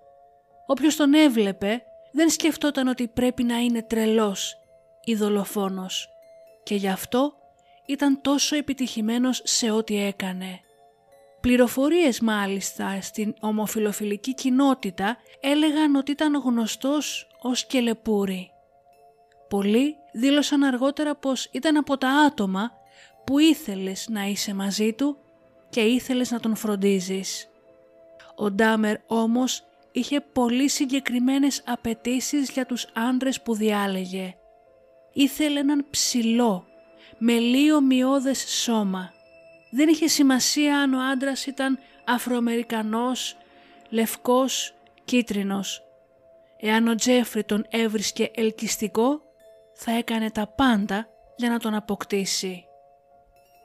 Όποιος τον έβλεπε δεν σκεφτόταν ότι πρέπει να είναι τρελός ή δολοφόνος και γι' αυτό ήταν τόσο επιτυχημένος σε ό,τι έκανε. Πληροφορίες μάλιστα στην ομοφιλοφιλική κοινότητα έλεγαν ότι ήταν γνωστός ως κελεπούρη. Πολλοί δήλωσαν αργότερα πως ήταν από τα άτομα που ήθελες να είσαι μαζί του και ήθελες να τον φροντίζεις. Ο Ντάμερ όμως είχε πολύ συγκεκριμένες απαιτήσεις για τους άντρες που διάλεγε. Ήθελε έναν ψηλό, με λίγο μειώδες σώμα. Δεν είχε σημασία αν ο άντρας ήταν Αφροαμερικανός, Λευκός, Κίτρινος. Εάν ο Τζέφρι τον έβρισκε ελκυστικό, θα έκανε τα πάντα για να τον αποκτήσει.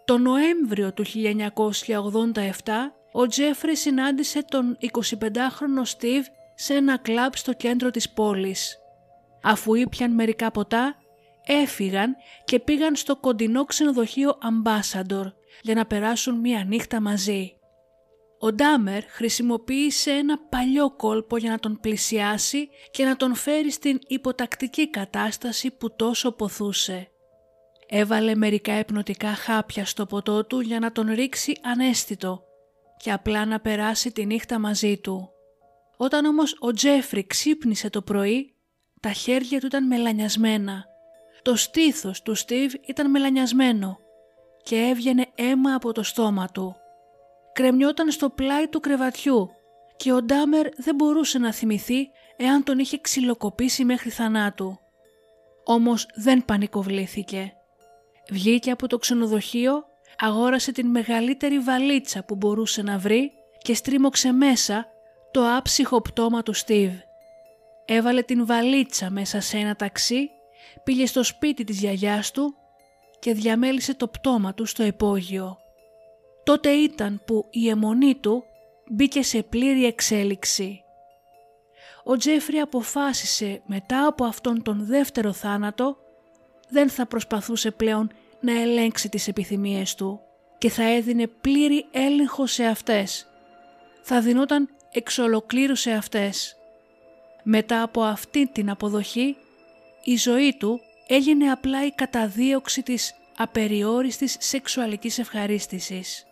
Το Νοέμβριο του 1987 ο Τζέφρι συνάντησε τον 25χρονο Στίβ σε ένα κλαμπ στο κέντρο της πόλης. Αφού ήπιαν μερικά ποτά, έφυγαν και πήγαν στο κοντινό ξενοδοχείο Ambassador για να περάσουν μία νύχτα μαζί. Ο Ντάμερ χρησιμοποίησε ένα παλιό κόλπο για να τον πλησιάσει και να τον φέρει στην υποτακτική κατάσταση που τόσο ποθούσε. Έβαλε μερικά επνοτικά χάπια στο ποτό του για να τον ρίξει ανέστητο και απλά να περάσει τη νύχτα μαζί του. Όταν όμως ο Τζέφρι ξύπνησε το πρωί, τα χέρια του ήταν μελανιασμένα. Το στήθος του Στίβ ήταν μελανιασμένο και έβγαινε αίμα από το στόμα του. Κρεμιόταν στο πλάι του κρεβατιού και ο Ντάμερ δεν μπορούσε να θυμηθεί εάν τον είχε ξυλοκοπήσει μέχρι θανάτου. Όμως δεν πανικοβλήθηκε. Βγήκε από το ξενοδοχείο αγόρασε την μεγαλύτερη βαλίτσα που μπορούσε να βρει και στρίμωξε μέσα το άψυχο πτώμα του Στίβ. Έβαλε την βαλίτσα μέσα σε ένα ταξί, πήγε στο σπίτι της γιαγιάς του και διαμέλισε το πτώμα του στο υπόγειο. Τότε ήταν που η αιμονή του μπήκε σε πλήρη εξέλιξη. Ο Τζέφρι αποφάσισε μετά από αυτόν τον δεύτερο θάνατο δεν θα προσπαθούσε πλέον να ελέγξει τις επιθυμίες του και θα έδινε πλήρη έλεγχο σε αυτές. Θα δινόταν εξ ολοκλήρου σε αυτές. Μετά από αυτή την αποδοχή, η ζωή του έγινε απλά η καταδίωξη της απεριόριστης σεξουαλικής ευχαρίστησης.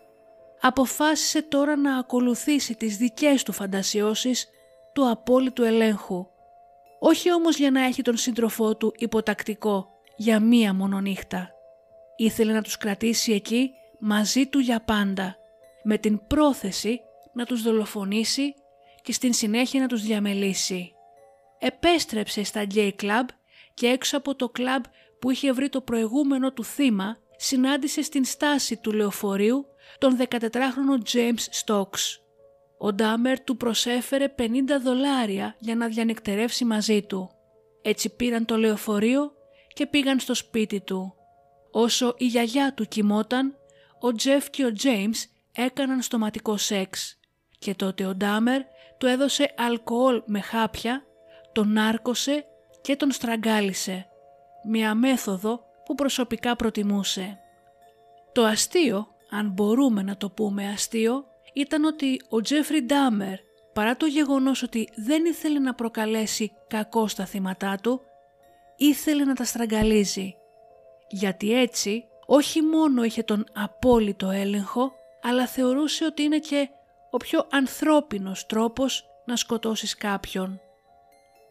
Αποφάσισε τώρα να ακολουθήσει τις δικές του φαντασιώσεις του απόλυτου ελέγχου. Όχι όμως για να έχει τον σύντροφό του υποτακτικό για μία μόνο νύχτα. Ήθελε να τους κρατήσει εκεί μαζί του για πάντα, με την πρόθεση να τους δολοφονήσει και στην συνέχεια να τους διαμελήσει. Επέστρεψε στα gay club και έξω από το club που είχε βρει το προηγούμενο του θύμα συνάντησε στην στάση του λεωφορείου τον 14χρονο James Stokes. Ο Ντάμερ του προσέφερε 50 δολάρια για να διανυκτερεύσει μαζί του. Έτσι πήραν το λεωφορείο και πήγαν στο σπίτι του. Όσο η γιαγιά του κοιμόταν, ο Τζεφ και ο Τζέιμς έκαναν στοματικό σεξ και τότε ο Ντάμερ του έδωσε αλκοόλ με χάπια, τον νάρκωσε και τον στραγγάλισε. Μια μέθοδο που προσωπικά προτιμούσε. Το αστείο, αν μπορούμε να το πούμε αστείο, ήταν ότι ο Τζέφρι Ντάμερ, παρά το γεγονός ότι δεν ήθελε να προκαλέσει κακό στα θύματά του, ήθελε να τα στραγγαλίζει γιατί έτσι όχι μόνο είχε τον απόλυτο έλεγχο, αλλά θεωρούσε ότι είναι και ο πιο ανθρώπινος τρόπος να σκοτώσεις κάποιον.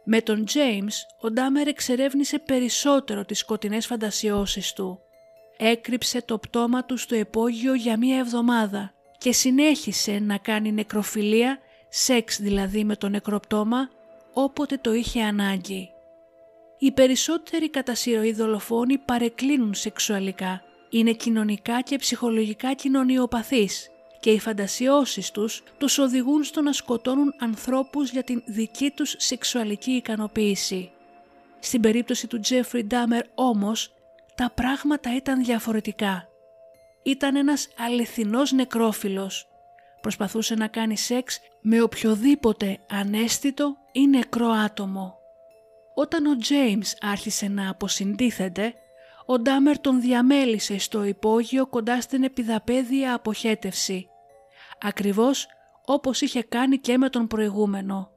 Με τον James, ο Ντάμερ εξερεύνησε περισσότερο τις σκοτεινές φαντασιώσεις του. Έκρυψε το πτώμα του στο επόγειο για μία εβδομάδα και συνέχισε να κάνει νεκροφιλία, σεξ δηλαδή με το νεκροπτώμα, όποτε το είχε ανάγκη οι περισσότεροι κατά συρροή δολοφόνοι παρεκκλίνουν σεξουαλικά, είναι κοινωνικά και ψυχολογικά κοινωνιοπαθείς και οι φαντασιώσεις τους τους οδηγούν στο να σκοτώνουν ανθρώπους για την δική τους σεξουαλική ικανοποίηση. Στην περίπτωση του Τζέφρι Ντάμερ όμως, τα πράγματα ήταν διαφορετικά. Ήταν ένας αληθινός νεκρόφιλος. Προσπαθούσε να κάνει σεξ με οποιοδήποτε ανέστητο ή νεκρό άτομο. Όταν ο Τζέιμς άρχισε να αποσυντίθεται, ο Ντάμερ τον διαμέλισε στο υπόγειο κοντά στην επιδαπέδια αποχέτευση, ακριβώς όπως είχε κάνει και με τον προηγούμενο.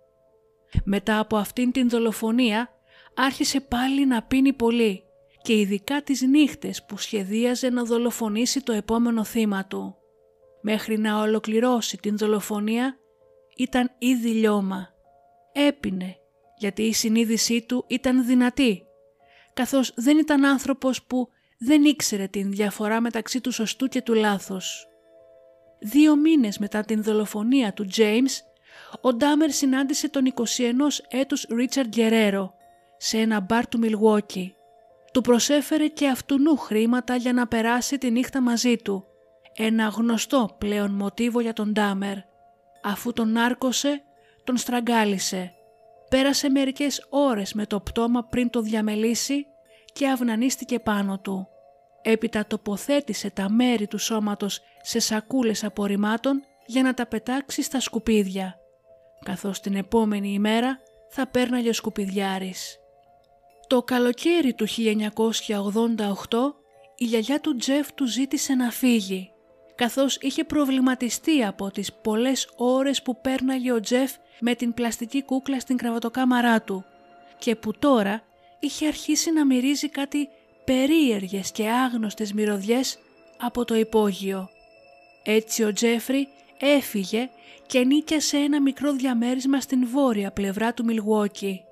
Μετά από αυτήν την δολοφονία άρχισε πάλι να πίνει πολύ και ειδικά τις νύχτες που σχεδίαζε να δολοφονήσει το επόμενο θύμα του. Μέχρι να ολοκληρώσει την δολοφονία ήταν ήδη λιώμα. Έπινε γιατί η συνείδησή του ήταν δυνατή καθώς δεν ήταν άνθρωπος που δεν ήξερε την διαφορά μεταξύ του σωστού και του λάθος. Δύο μήνες μετά την δολοφονία του James, ο Ντάμερ συνάντησε τον 21 έτους Ρίτσαρντ Γκερέρο σε ένα μπαρ του Μιλγουόκι. Του προσέφερε και αυτουνού χρήματα για να περάσει τη νύχτα μαζί του. Ένα γνωστό πλέον μοτίβο για τον Ντάμερ. Αφού τον άρκωσε, τον στραγγάλισε. Πέρασε μερικές ώρες με το πτώμα πριν το διαμελήσει και αυνανίστηκε πάνω του. Έπειτα τοποθέτησε τα μέρη του σώματος σε σακούλες απορριμμάτων για να τα πετάξει στα σκουπίδια, καθώς την επόμενη ημέρα θα πέρναγε ο σκουπιδιάρης. Το καλοκαίρι του 1988 η γιαγιά του Τζεφ του ζήτησε να φύγει, καθώς είχε προβληματιστεί από τις πολλές ώρες που πέρναγε ο Τζεφ με την πλαστική κούκλα στην κραβατοκάμαρά του και που τώρα είχε αρχίσει να μυρίζει κάτι περίεργες και άγνωστες μυρωδιές από το υπόγειο. Έτσι ο Τζέφρι έφυγε και νίκιασε ένα μικρό διαμέρισμα στην βόρεια πλευρά του Μιλγουόκι.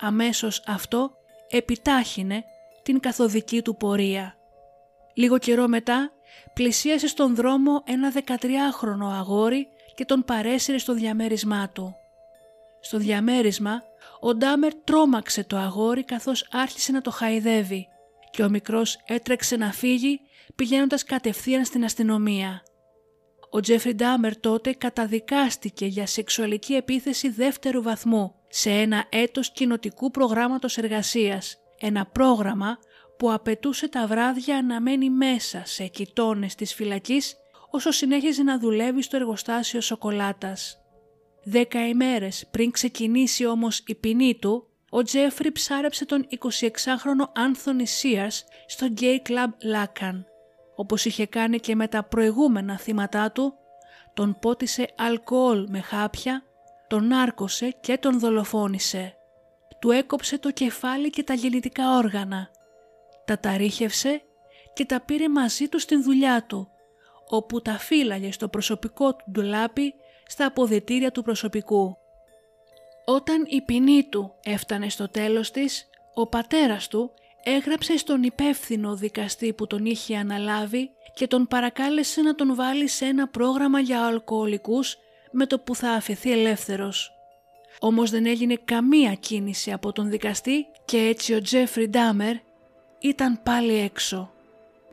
Αμέσως αυτό επιτάχυνε την καθοδική του πορεία. Λίγο καιρό μετά πλησίασε στον δρόμο ένα 13χρονο αγόρι και τον παρέσυρε στο διαμέρισμά του. Στο διαμέρισμα ο Ντάμερ τρόμαξε το αγόρι καθώς άρχισε να το χαϊδεύει και ο μικρός έτρεξε να φύγει πηγαίνοντας κατευθείαν στην αστυνομία. Ο Τζέφρι Ντάμερ τότε καταδικάστηκε για σεξουαλική επίθεση δεύτερου βαθμού σε ένα έτος κοινοτικού προγράμματος εργασίας, ένα πρόγραμμα που απαιτούσε τα βράδια να μένει μέσα σε κοιτώνες της φυλακής όσο συνέχιζε να δουλεύει στο εργοστάσιο σοκολάτας. Δέκα ημέρες πριν ξεκινήσει όμως η ποινή του, ο Τζέφρι ψάρεψε τον 26χρονο Άνθονι Σίαρς στο Gay Club Lacan. Όπως είχε κάνει και με τα προηγούμενα θύματά του, τον πότισε αλκοόλ με χάπια, τον άρκωσε και τον δολοφόνησε. Του έκοψε το κεφάλι και τα γεννητικά όργανα. Τα ταρίχευσε και τα πήρε μαζί του στην δουλειά του, όπου τα φύλαγε στο προσωπικό του ντουλάπι στα αποδετήρια του προσωπικού. Όταν η ποινή του έφτανε στο τέλος της, ο πατέρας του έγραψε στον υπεύθυνο δικαστή που τον είχε αναλάβει και τον παρακάλεσε να τον βάλει σε ένα πρόγραμμα για αλκοολικούς με το που θα αφαιθεί ελεύθερος. Όμως δεν έγινε καμία κίνηση από τον δικαστή και έτσι ο Τζέφρι Ντάμερ ήταν πάλι έξω.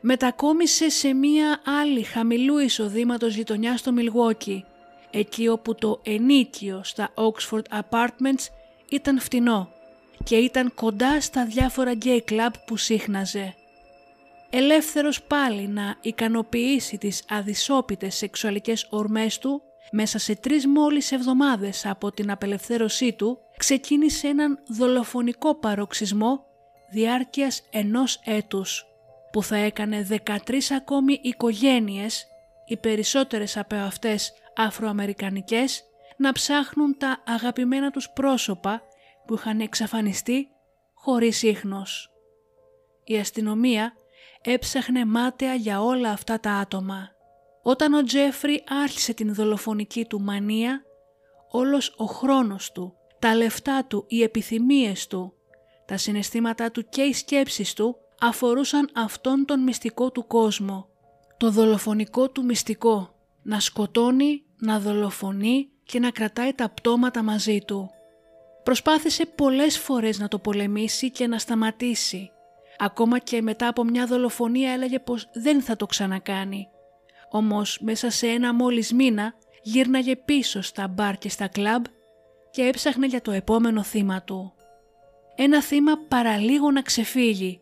Μετακόμισε σε μία άλλη χαμηλού εισοδήματος γειτονιά στο Μιλγόκι εκεί όπου το ενίκιο στα Oxford Apartments ήταν φτηνό και ήταν κοντά στα διάφορα gay club που σύχναζε. Ελεύθερος πάλι να ικανοποιήσει τις αδυσόπιτες σεξουαλικές ορμές του, μέσα σε τρεις μόλις εβδομάδες από την απελευθέρωσή του, ξεκίνησε έναν δολοφονικό παροξισμό διάρκειας ενός έτους, που θα έκανε 13 ακόμη οικογένειες, οι περισσότερες από αυτές Αφροαμερικανικές να ψάχνουν τα αγαπημένα τους πρόσωπα που είχαν εξαφανιστεί χωρίς ίχνος. Η αστυνομία έψαχνε μάταια για όλα αυτά τα άτομα. Όταν ο Τζέφρι άρχισε την δολοφονική του μανία, όλος ο χρόνος του, τα λεφτά του, οι επιθυμίες του, τα συναισθήματά του και οι σκέψεις του αφορούσαν αυτόν τον μυστικό του κόσμο, το δολοφονικό του μυστικό, να σκοτώνει να δολοφονεί και να κρατάει τα πτώματα μαζί του. Προσπάθησε πολλές φορές να το πολεμήσει και να σταματήσει. Ακόμα και μετά από μια δολοφονία έλεγε πως δεν θα το ξανακάνει. Όμως μέσα σε ένα μόλις μήνα γύρναγε πίσω στα μπαρ και στα κλαμπ και έψαχνε για το επόμενο θύμα του. Ένα θύμα παραλίγο να ξεφύγει.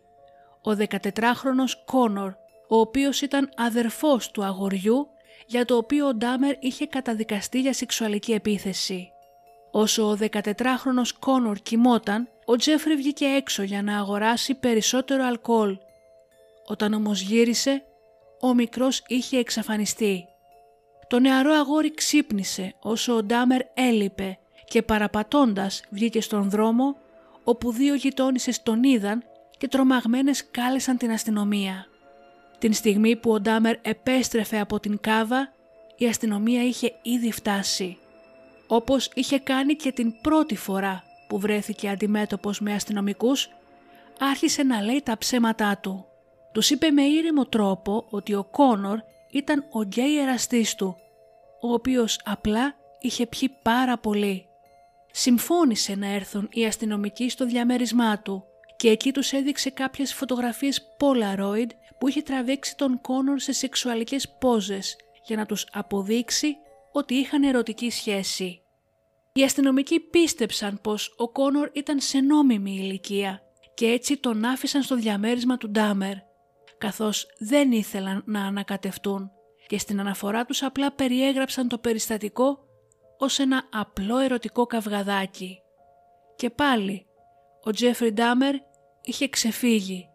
Ο 14χρονος Κόνορ, ο οποίος ήταν αδερφός του αγοριού για το οποίο ο Ντάμερ είχε καταδικαστεί για σεξουαλική επίθεση. Όσο ο 14χρονος Κόνορ κοιμόταν, ο Τζέφρι βγήκε έξω για να αγοράσει περισσότερο αλκοόλ. Όταν όμως γύρισε, ο μικρός είχε εξαφανιστεί. Το νεαρό αγόρι ξύπνησε όσο ο Ντάμερ έλειπε και παραπατώντας βγήκε στον δρόμο όπου δύο γειτόνισες τον είδαν και τρομαγμένες κάλεσαν την αστυνομία. Την στιγμή που ο Ντάμερ επέστρεφε από την κάβα, η αστυνομία είχε ήδη φτάσει. Όπως είχε κάνει και την πρώτη φορά που βρέθηκε αντιμέτωπος με αστυνομικούς, άρχισε να λέει τα ψέματά του. Τους είπε με ήρεμο τρόπο ότι ο Κόνορ ήταν ο γκέι εραστής του, ο οποίος απλά είχε πιει πάρα πολύ. Συμφώνησε να έρθουν οι αστυνομικοί στο διαμέρισμά του και εκεί τους έδειξε κάποιες φωτογραφίες Polaroid που είχε τραβήξει τον Κόνορ σε σεξουαλικές πόζες για να τους αποδείξει ότι είχαν ερωτική σχέση. Οι αστυνομικοί πίστεψαν πως ο Κόνορ ήταν σε νόμιμη ηλικία και έτσι τον άφησαν στο διαμέρισμα του Ντάμερ, καθώς δεν ήθελαν να ανακατευτούν και στην αναφορά τους απλά περιέγραψαν το περιστατικό ως ένα απλό ερωτικό καυγαδάκι. Και πάλι ο Τζέφρι Ντάμερ είχε ξεφύγει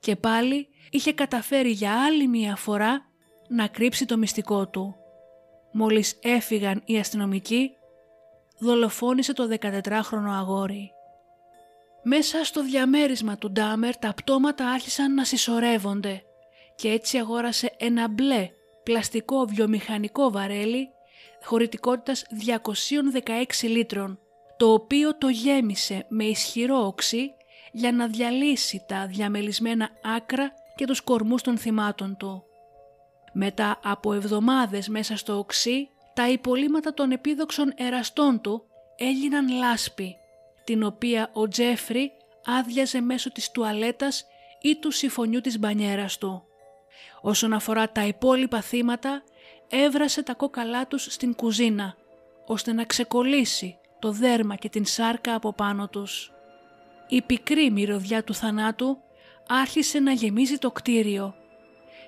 και πάλι είχε καταφέρει για άλλη μία φορά να κρύψει το μυστικό του. Μόλις έφυγαν οι αστυνομικοί, δολοφόνησε το 14χρονο αγόρι. Μέσα στο διαμέρισμα του Ντάμερ τα πτώματα άρχισαν να συσσωρεύονται και έτσι αγόρασε ένα μπλε πλαστικό βιομηχανικό βαρέλι χωρητικότητας 216 λίτρων, το οποίο το γέμισε με ισχυρό οξύ για να διαλύσει τα διαμελισμένα άκρα και τους κορμούς των θυμάτων του. Μετά από εβδομάδες μέσα στο οξύ, τα υπολείμματα των επίδοξων εραστών του έγιναν λάσπη, την οποία ο Τζέφρι άδειαζε μέσω της τουαλέτας ή του συμφωνιού της μπανιέρας του. Όσον αφορά τα υπόλοιπα θύματα, έβρασε τα κόκαλά τους στην κουζίνα, ώστε να ξεκολλήσει το δέρμα και την σάρκα από πάνω τους. Η πικρή μυρωδιά του θανάτου άρχισε να γεμίζει το κτίριο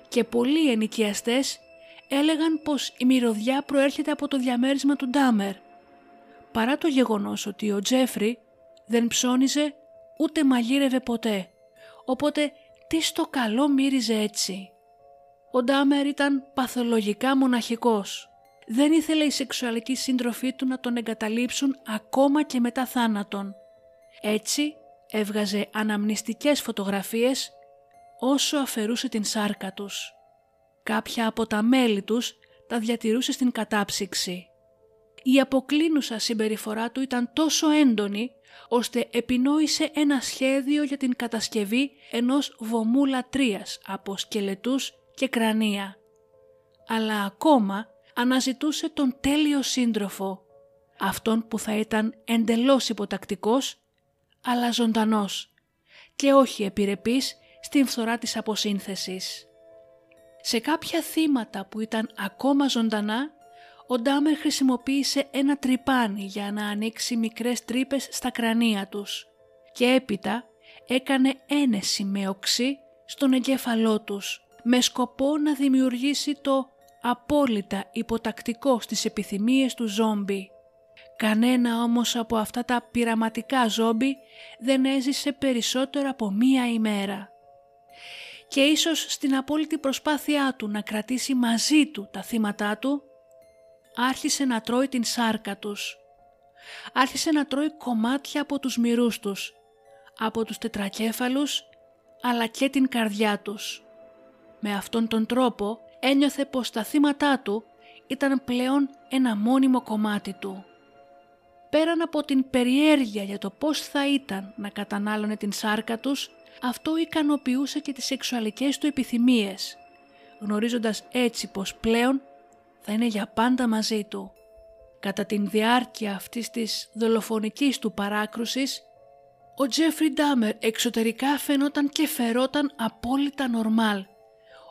και πολλοί ενοικιαστές έλεγαν πως η μυρωδιά προέρχεται από το διαμέρισμα του Ντάμερ, παρά το γεγονός ότι ο Τζέφρι δεν ψώνιζε ούτε μαγείρευε ποτέ, οπότε τι στο καλό μύριζε έτσι; Ο Ντάμερ ήταν παθολογικά μοναχικός. Δεν ήθελε οι σεξουαλικοί σύντροφοί του να τον εγκαταλείψουν ακόμα και μετά θάνατον. Έτσι έβγαζε αναμνηστικές φωτογραφίες όσο αφαιρούσε την σάρκα τους. Κάποια από τα μέλη τους τα διατηρούσε στην κατάψυξη. Η αποκλίνουσα συμπεριφορά του ήταν τόσο έντονη ώστε επινόησε ένα σχέδιο για την κατασκευή ενός βωμού λατρείας από σκελετούς και κρανία. Αλλά ακόμα αναζητούσε τον τέλειο σύντροφο, αυτόν που θα ήταν εντελώς υποτακτικός, αλλά ζωντανός και όχι επιρρεπής στην φθορά της αποσύνθεσης. Σε κάποια θύματα που ήταν ακόμα ζωντανά, ο Ντάμερ χρησιμοποίησε ένα τρυπάνι για να ανοίξει μικρές τρύπες στα κρανία τους και έπειτα έκανε ένεση με οξύ στον εγκέφαλό τους με σκοπό να δημιουργήσει το απόλυτα υποτακτικό στις επιθυμίες του ζόμπι. Κανένα όμως από αυτά τα πειραματικά ζόμπι δεν έζησε περισσότερο από μία ημέρα. Και ίσως στην απόλυτη προσπάθειά του να κρατήσει μαζί του τα θύματα του, άρχισε να τρώει την σάρκα τους. Άρχισε να τρώει κομμάτια από τους μυρούς τους, από τους τετρακέφαλους, αλλά και την καρδιά τους. Με αυτόν τον τρόπο ένιωθε πως τα θύματα του ήταν πλέον ένα μόνιμο κομμάτι του. Πέραν από την περιέργεια για το πώς θα ήταν να κατανάλωνε την σάρκα τους, αυτό ικανοποιούσε και τις σεξουαλικές του επιθυμίες, γνωρίζοντας έτσι πως πλέον θα είναι για πάντα μαζί του. Κατά την διάρκεια αυτής της δολοφονικής του παράκρουσης, ο Τζέφρι Ντάμερ εξωτερικά φαινόταν και φερόταν απόλυτα νορμάλ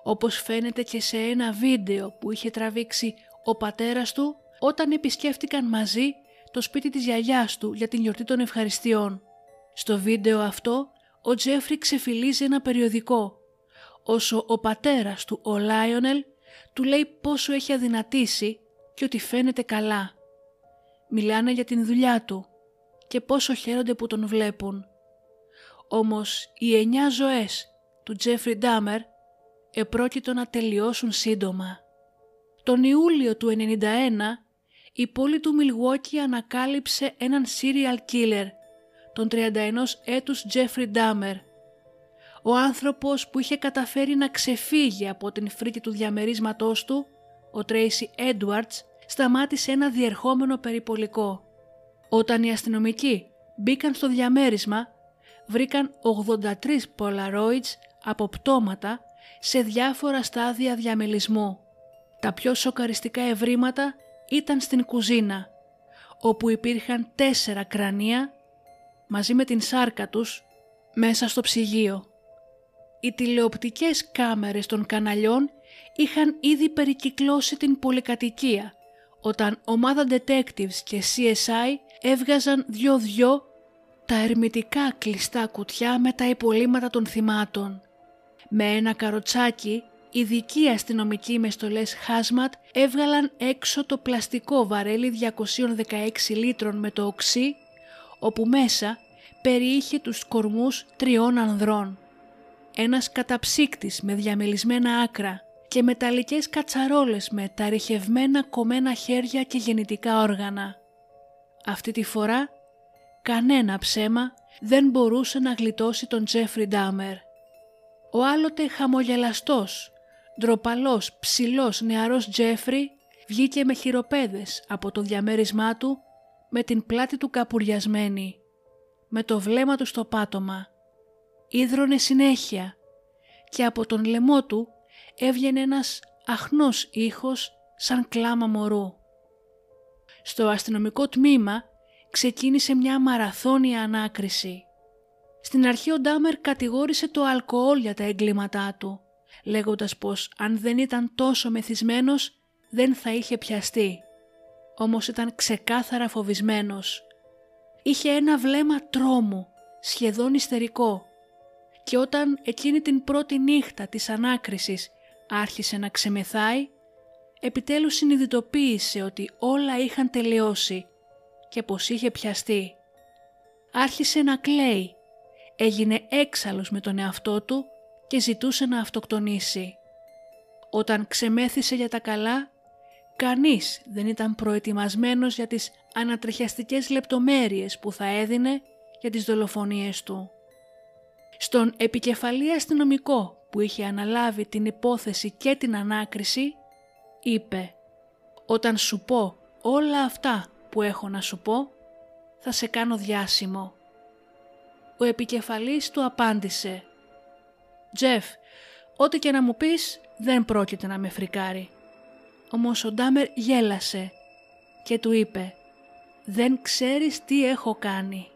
όπως φαίνεται και σε ένα βίντεο που είχε τραβήξει ο πατέρας του όταν επισκέφτηκαν μαζί το σπίτι της γιαγιάς του για την γιορτή των Ευχαριστιών. Στο βίντεο αυτό ο Τζέφρι ξεφυλλίζει ένα περιοδικό, όσο ο πατέρας του, ο Λάιονελ, του λέει πόσο έχει αδυνατήσει και ότι φαίνεται καλά. Μιλάνε για την δουλειά του και πόσο χαίρονται που τον βλέπουν. Όμως οι εννιά ζωές του Τζέφρι Ντάμερ επρόκειτο να τελειώσουν σύντομα. Τον Ιούλιο του 91 η πόλη του Μιλγουόκι ανακάλυψε έναν serial killer, τον 31 έτους Jeffrey Dahmer. Ο άνθρωπος που είχε καταφέρει να ξεφύγει από την φρίκη του διαμερίσματός του, ο Tracy Edwards, σταμάτησε ένα διερχόμενο περιπολικό. Όταν οι αστυνομικοί μπήκαν στο διαμέρισμα, βρήκαν 83 Polaroids από πτώματα σε διάφορα στάδια διαμελισμού. Τα πιο σοκαριστικά ευρήματα ήταν στην κουζίνα, όπου υπήρχαν τέσσερα κρανία μαζί με την σάρκα τους μέσα στο ψυγείο. Οι τηλεοπτικές κάμερες των καναλιών είχαν ήδη περικυκλώσει την πολυκατοικία όταν ομάδα detectives και CSI έβγαζαν δυο-δυο τα ερμητικά κλειστά κουτιά με τα υπολείμματα των θυμάτων. Με ένα καροτσάκι, ειδικοί αστυνομικοί με στολές Hazmat έβγαλαν έξω το πλαστικό βαρέλι 216 λίτρων με το οξύ, όπου μέσα περιείχε τους κορμούς τριών ανδρών. Ένας καταψύκτης με διαμελισμένα άκρα και μεταλλικές κατσαρόλες με τα ρηχευμένα κομμένα χέρια και γεννητικά όργανα. Αυτή τη φορά κανένα ψέμα δεν μπορούσε να γλιτώσει τον Τζέφρι Ντάμερ. Ο άλλοτε χαμογελαστός, ντροπαλός, ψηλός νεαρός Τζέφρι βγήκε με χειροπέδες από το διαμέρισμά του με την πλάτη του καπουριασμένη, με το βλέμμα του στο πάτωμα. Ήδρωνε συνέχεια και από τον λαιμό του έβγαινε ένας αχνός ήχος σαν κλάμα μωρού. Στο αστυνομικό τμήμα ξεκίνησε μια μαραθώνια ανάκριση. Στην αρχή ο Ντάμερ κατηγόρησε το αλκοόλ για τα εγκλήματά του, λέγοντας πως αν δεν ήταν τόσο μεθυσμένος δεν θα είχε πιαστεί. Όμως ήταν ξεκάθαρα φοβισμένος. Είχε ένα βλέμμα τρόμου, σχεδόν ιστερικό. Και όταν εκείνη την πρώτη νύχτα της ανάκρισης άρχισε να ξεμεθάει, επιτέλους συνειδητοποίησε ότι όλα είχαν τελειώσει και πως είχε πιαστεί. Άρχισε να κλαίει, έγινε έξαλλος με τον εαυτό του και ζητούσε να αυτοκτονήσει. Όταν ξεμέθησε για τα καλά, κανείς δεν ήταν προετοιμασμένος για τις ανατριχιαστικές λεπτομέρειες που θα έδινε για τις δολοφονίες του. Στον επικεφαλή αστυνομικό που είχε αναλάβει την υπόθεση και την ανάκριση, είπε «Όταν σου πω όλα αυτά που έχω να σου πω, θα σε κάνω διάσημο». Ο επικεφαλής του απάντησε «Τζεφ, ό,τι και να μου πεις δεν πρόκειται να με φρικάρει». Όμως ο Ντάμερ γέλασε και του είπε «Δεν ξέρεις τι έχω κάνει».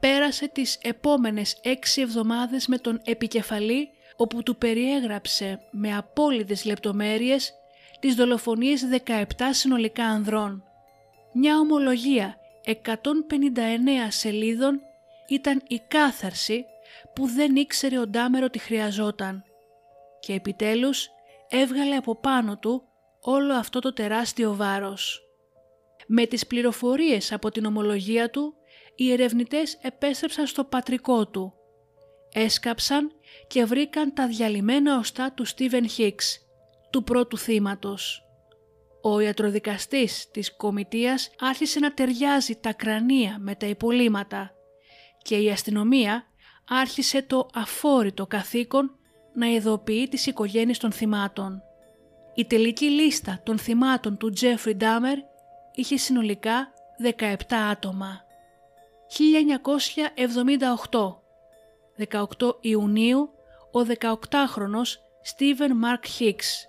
Πέρασε τις επόμενες έξι εβδομάδες με τον επικεφαλή όπου του περιέγραψε με απόλυτες λεπτομέρειες τις δολοφονίες 17 συνολικά ανδρών. Μια ομολογία 159 σελίδων ήταν η κάθαρση που δεν ήξερε ο Ντάμερο ότι χρειαζόταν και επιτέλους έβγαλε από πάνω του όλο αυτό το τεράστιο βάρος. Με τις πληροφορίες από την ομολογία του, οι ερευνητές επέστρεψαν στο πατρικό του. Έσκαψαν και βρήκαν τα διαλυμένα οστά του Στίβεν Χίξ, του πρώτου θύματος. Ο ιατροδικαστής της κομιτείας άρχισε να ταιριάζει τα κρανία με τα υπολείμματα και η αστυνομία άρχισε το αφόρητο καθήκον να ειδοποιεί τις οικογένειες των θυμάτων. Η τελική λίστα των θυμάτων του Τζέφρι Ντάμερ είχε συνολικά 17 άτομα. 1978 18 Ιουνίου ο 18χρονος Στίβεν Μαρκ Χίξ.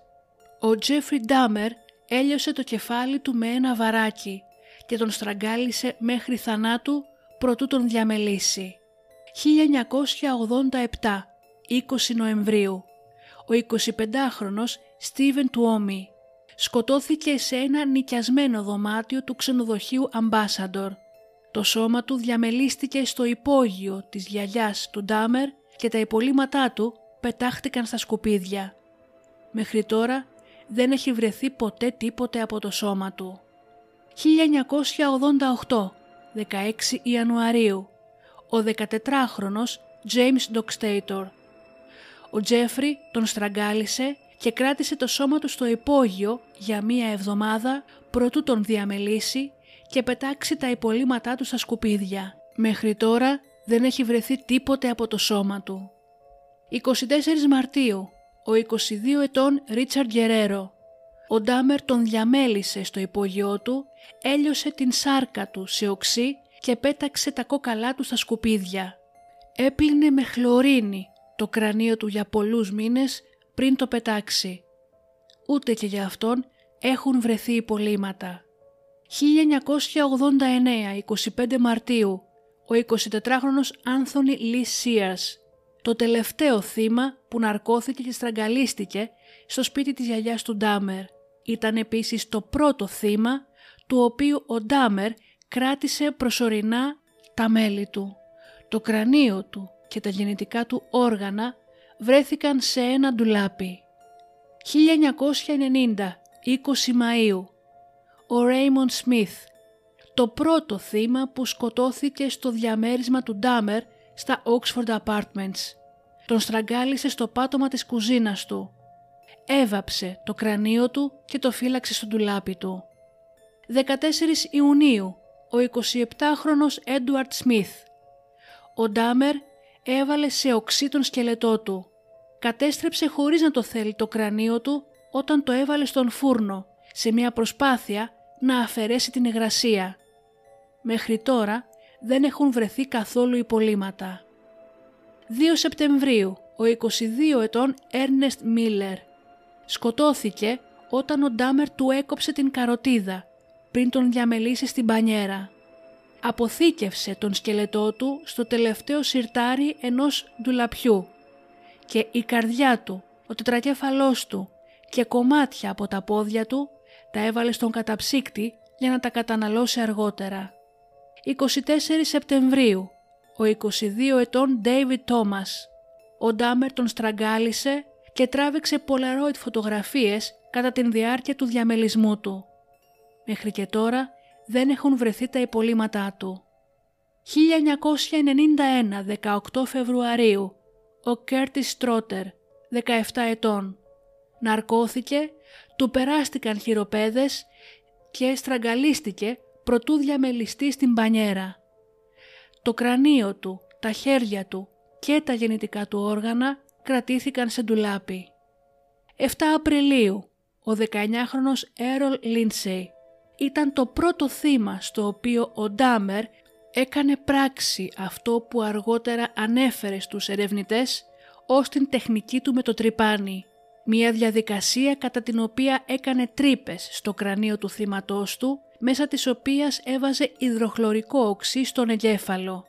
Ο Τζέφρι Ντάμερ έλειωσε το κεφάλι του με ένα βαράκι και τον στραγγάλισε μέχρι θανάτου προτού τον διαμελήσει. 1987, 20 Νοεμβρίου, ο 25χρονος Στίβεν Τουόμι σκοτώθηκε σε ένα νοικιασμένο δωμάτιο του ξενοδοχείου Ambassador. Το σώμα του διαμελίστηκε στο υπόγειο της γιαγιάς του Ντάμερ και τα υπολείμματά του πετάχτηκαν στα σκουπίδια. Μέχρι τώρα δεν έχει βρεθεί ποτέ τίποτε από το σώμα του. 1988, 16 Ιανουαρίου, ο 14χρονος James Dockstator. Ο Τζέφρι τον στραγγάλισε και κράτησε το σώμα του στο υπόγειο για μία εβδομάδα προτού τον διαμελήσει και πετάξει τα υπολείμματά του στα σκουπίδια. Μέχρι τώρα δεν έχει βρεθεί τίποτε από το σώμα του. 24 Μαρτίου, ο 22 ετών Ρίτσαρντ Γκερέρο. Ο Ντάμερ τον διαμέλησε στο υπόγειό του, έλειωσε την σάρκα του σε οξύ και πέταξε τα κόκαλά του στα σκουπίδια. Έπλυνε με χλωρίνη το κρανίο του για πολλούς μήνες πριν το πετάξει. Ούτε και για αυτόν έχουν βρεθεί υπολείμματα. 1989, 25 Μαρτίου, ο 24χρονος Άνθονι Λι Σίας, το τελευταίο θύμα που ναρκώθηκε και στραγγαλίστηκε στο σπίτι της γιαγιάς του Ντάμερ. Ήταν επίσης το πρώτο θύμα του οποίου ο Ντάμερ κράτησε προσωρινά τα μέλη του. Το κρανίο του και τα γεννητικά του όργανα βρέθηκαν σε ένα ντουλάπι. 1990, 20 Μαΐου, ο Ρέιμον Σμιθ, το πρώτο θύμα που σκοτώθηκε στο διαμέρισμα του Ντάμερ στα Oxford Apartments. Τον στραγγάλισε στο πάτωμα της κουζίνας του. Έβαψε το κρανίο του και το φύλαξε στο ντουλάπι του. 14 Ιουνίου, ο 27χρονος Έντουαρτ Σμιθ. Ο Ντάμερ έβαλε σε οξύ τον σκελετό του. Κατέστρεψε χωρίς να το θέλει το κρανίο του όταν το έβαλε στον φούρνο σε μια προσπάθεια να αφαιρέσει την υγρασία. Μέχρι τώρα δεν έχουν βρεθεί καθόλου υπολείμματα. 2 Σεπτεμβρίου, ο 22 ετών Έρνεστ Μίλλερ σκοτώθηκε όταν ο Ντάμερ του έκοψε την καροτίδα πριν τον διαμελήσει στην πανιέρα. Αποθήκευσε τον σκελετό του στο τελευταίο σιρτάρι ενός ντουλαπιού και η καρδιά του, ο τετρακέφαλός του και κομμάτια από τα πόδια του τα έβαλε στον καταψύκτη για να τα καταναλώσει αργότερα. 24 Σεπτεμβρίου, ο 22 ετών David Thomas. Ο Ντάμερ τον στραγγάλισε και τράβηξε Polaroid φωτογραφίες κατά την διάρκεια του διαμελισμού του. Μέχρι και τώρα δεν έχουν βρεθεί τα υπολείμματά του. 1991, 18 Φεβρουαρίου, ο Κέρτις Στρότερ, 17 ετών. Ναρκώθηκε, του περάστηκαν χειροπέδες και στραγγαλίστηκε προτού διαμελιστεί στην πανιέρα. Το κρανίο του, τα χέρια του και τα γεννητικά του όργανα κρατήθηκαν σε ντουλάπι. 7 Απριλίου, ο 19χρονος Έρολ Λίνσεϊ ήταν το πρώτο θύμα στο οποίο ο Ντάμερ έκανε πράξη αυτό που αργότερα ανέφερε στους ερευνητές ως την τεχνική του με το τρυπάνι, μια διαδικασία κατά την οποία έκανε τρύπες στο κρανίο του θύματός του μέσα της οποίας έβαζε υδροχλωρικό οξύ στον εγκέφαλο.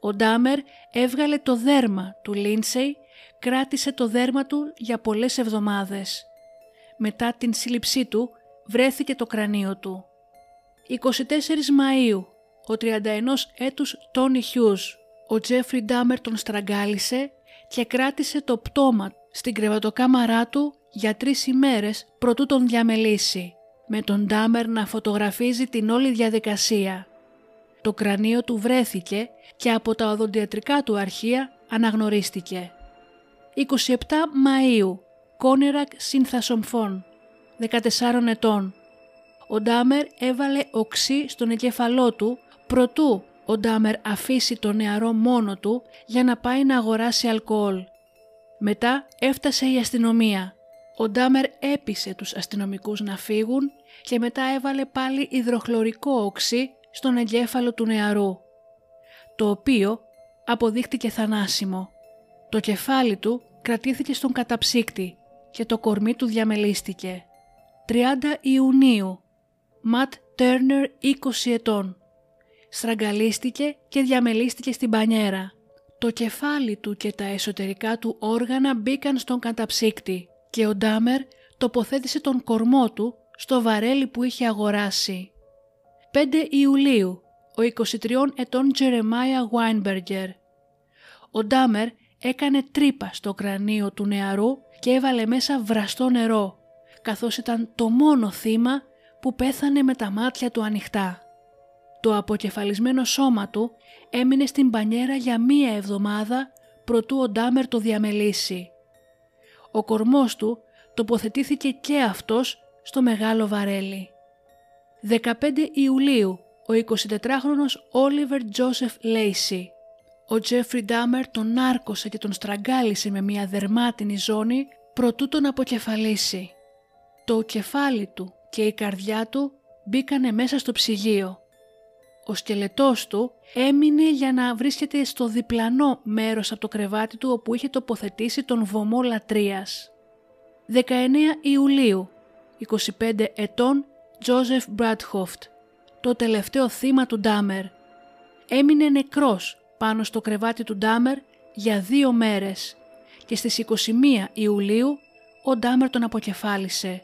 Ο Ντάμερ έβγαλε το δέρμα του Λίνσεϊ, κράτησε το δέρμα του για πολλές εβδομάδες. Μετά την σύλληψή του βρέθηκε το κρανίο του. 24 Μαΐου, ο 31 έτους Τόνι Χιούς, ο Τζέφρι Ντάμερ τον στραγγάλισε και κράτησε το πτώμα στην κρεβατοκάμαρά του για τρεις ημέρες προτού τον διαμελήσει με τον Ντάμερ να φωτογραφίζει την όλη διαδικασία. Το κρανίο του βρέθηκε και από τα οδοντιατρικά του αρχεία αναγνωρίστηκε. 27 Μαΐου, Κόνερακ Συνθασομφών, 14 ετών. Ο Ντάμερ έβαλε οξύ στον εγκέφαλό του προτού ο Ντάμερ αφήσει το νεαρό μόνο του για να πάει να αγοράσει αλκοόλ. Μετά έφτασε η αστυνομία. Ο Ντάμερ έπεισε τους αστυνομικούς να φύγουν και μετά έβαλε πάλι υδροχλωρικό οξύ στον εγκέφαλο του νεαρού, το οποίο αποδείχτηκε θανάσιμο. Το κεφάλι του κρατήθηκε στον καταψύκτη και το κορμί του διαμελίστηκε. 30 Ιουνίου, Ματ Τέρνερ 20 ετών. Στραγγαλίστηκε και διαμελίστηκε στην πανιέρα. Το κεφάλι του και τα εσωτερικά του όργανα μπήκαν στον καταψύκτη και ο Ντάμερ τοποθέτησε τον κορμό του στο βαρέλι που είχε αγοράσει. 5 Ιουλίου, ο 23 ετών Τζερεμάια Βάινμπεργκερ. Ο Ντάμερ έκανε τρύπα στο κρανίο του νεαρού και έβαλε μέσα βραστό νερό, καθώς ήταν το μόνο θύμα που πέθανε με τα μάτια του ανοιχτά. Το αποκεφαλισμένο σώμα του έμεινε στην πανιέρα για μία εβδομάδα προτού ο Ντάμερ το διαμελήσει. Ο κορμός του τοποθετήθηκε και αυτός στο μεγάλο βαρέλι. 15 Ιουλίου ο 24χρονος Όλιβερ Τζόσεφ Λέισι. Ο Τζέφρι Ντάμερ τον άρκωσε και τον στραγγάλισε με μια δερμάτινη ζώνη προτού τον αποκεφαλίσει. Το κεφάλι του και η καρδιά του μπήκανε μέσα στο ψυγείο. Ο σκελετός του έμεινε για να βρίσκεται στο διπλανό μέρος από το κρεβάτι του όπου είχε τοποθετήσει τον βωμό λατρείας. 19 Ιουλίου, 25 ετών, Τζόζεφ Μπράτχοφτ, το τελευταίο θύμα του Ντάμερ. Έμεινε νεκρός πάνω στο κρεβάτι του Ντάμερ για δύο μέρες και στις 21 Ιουλίου ο Ντάμερ τον αποκεφάλισε.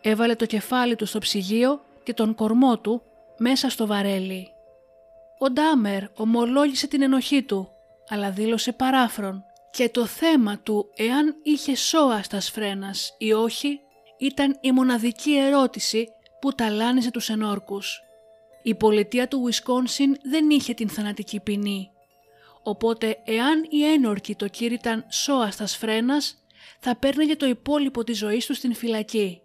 Έβαλε το κεφάλι του στο ψυγείο και τον κορμό του μέσα στο βαρέλι. Ο Ντάμερ ομολόγησε την ενοχή του, αλλά δήλωσε παράφρον και το θέμα του εάν είχε σώα στα σφρένας ή όχι ήταν η μοναδική ερώτηση που ταλάνιζε τους ενόρκους. Η πολιτεία του Ουισκόνσιν δεν είχε την θανατική ποινή, οπότε εάν οι ένορκοι το κήρυταν σώα στα σφρένας θα παίρναγε το υπόλοιπο της ζωής του στην φυλακή.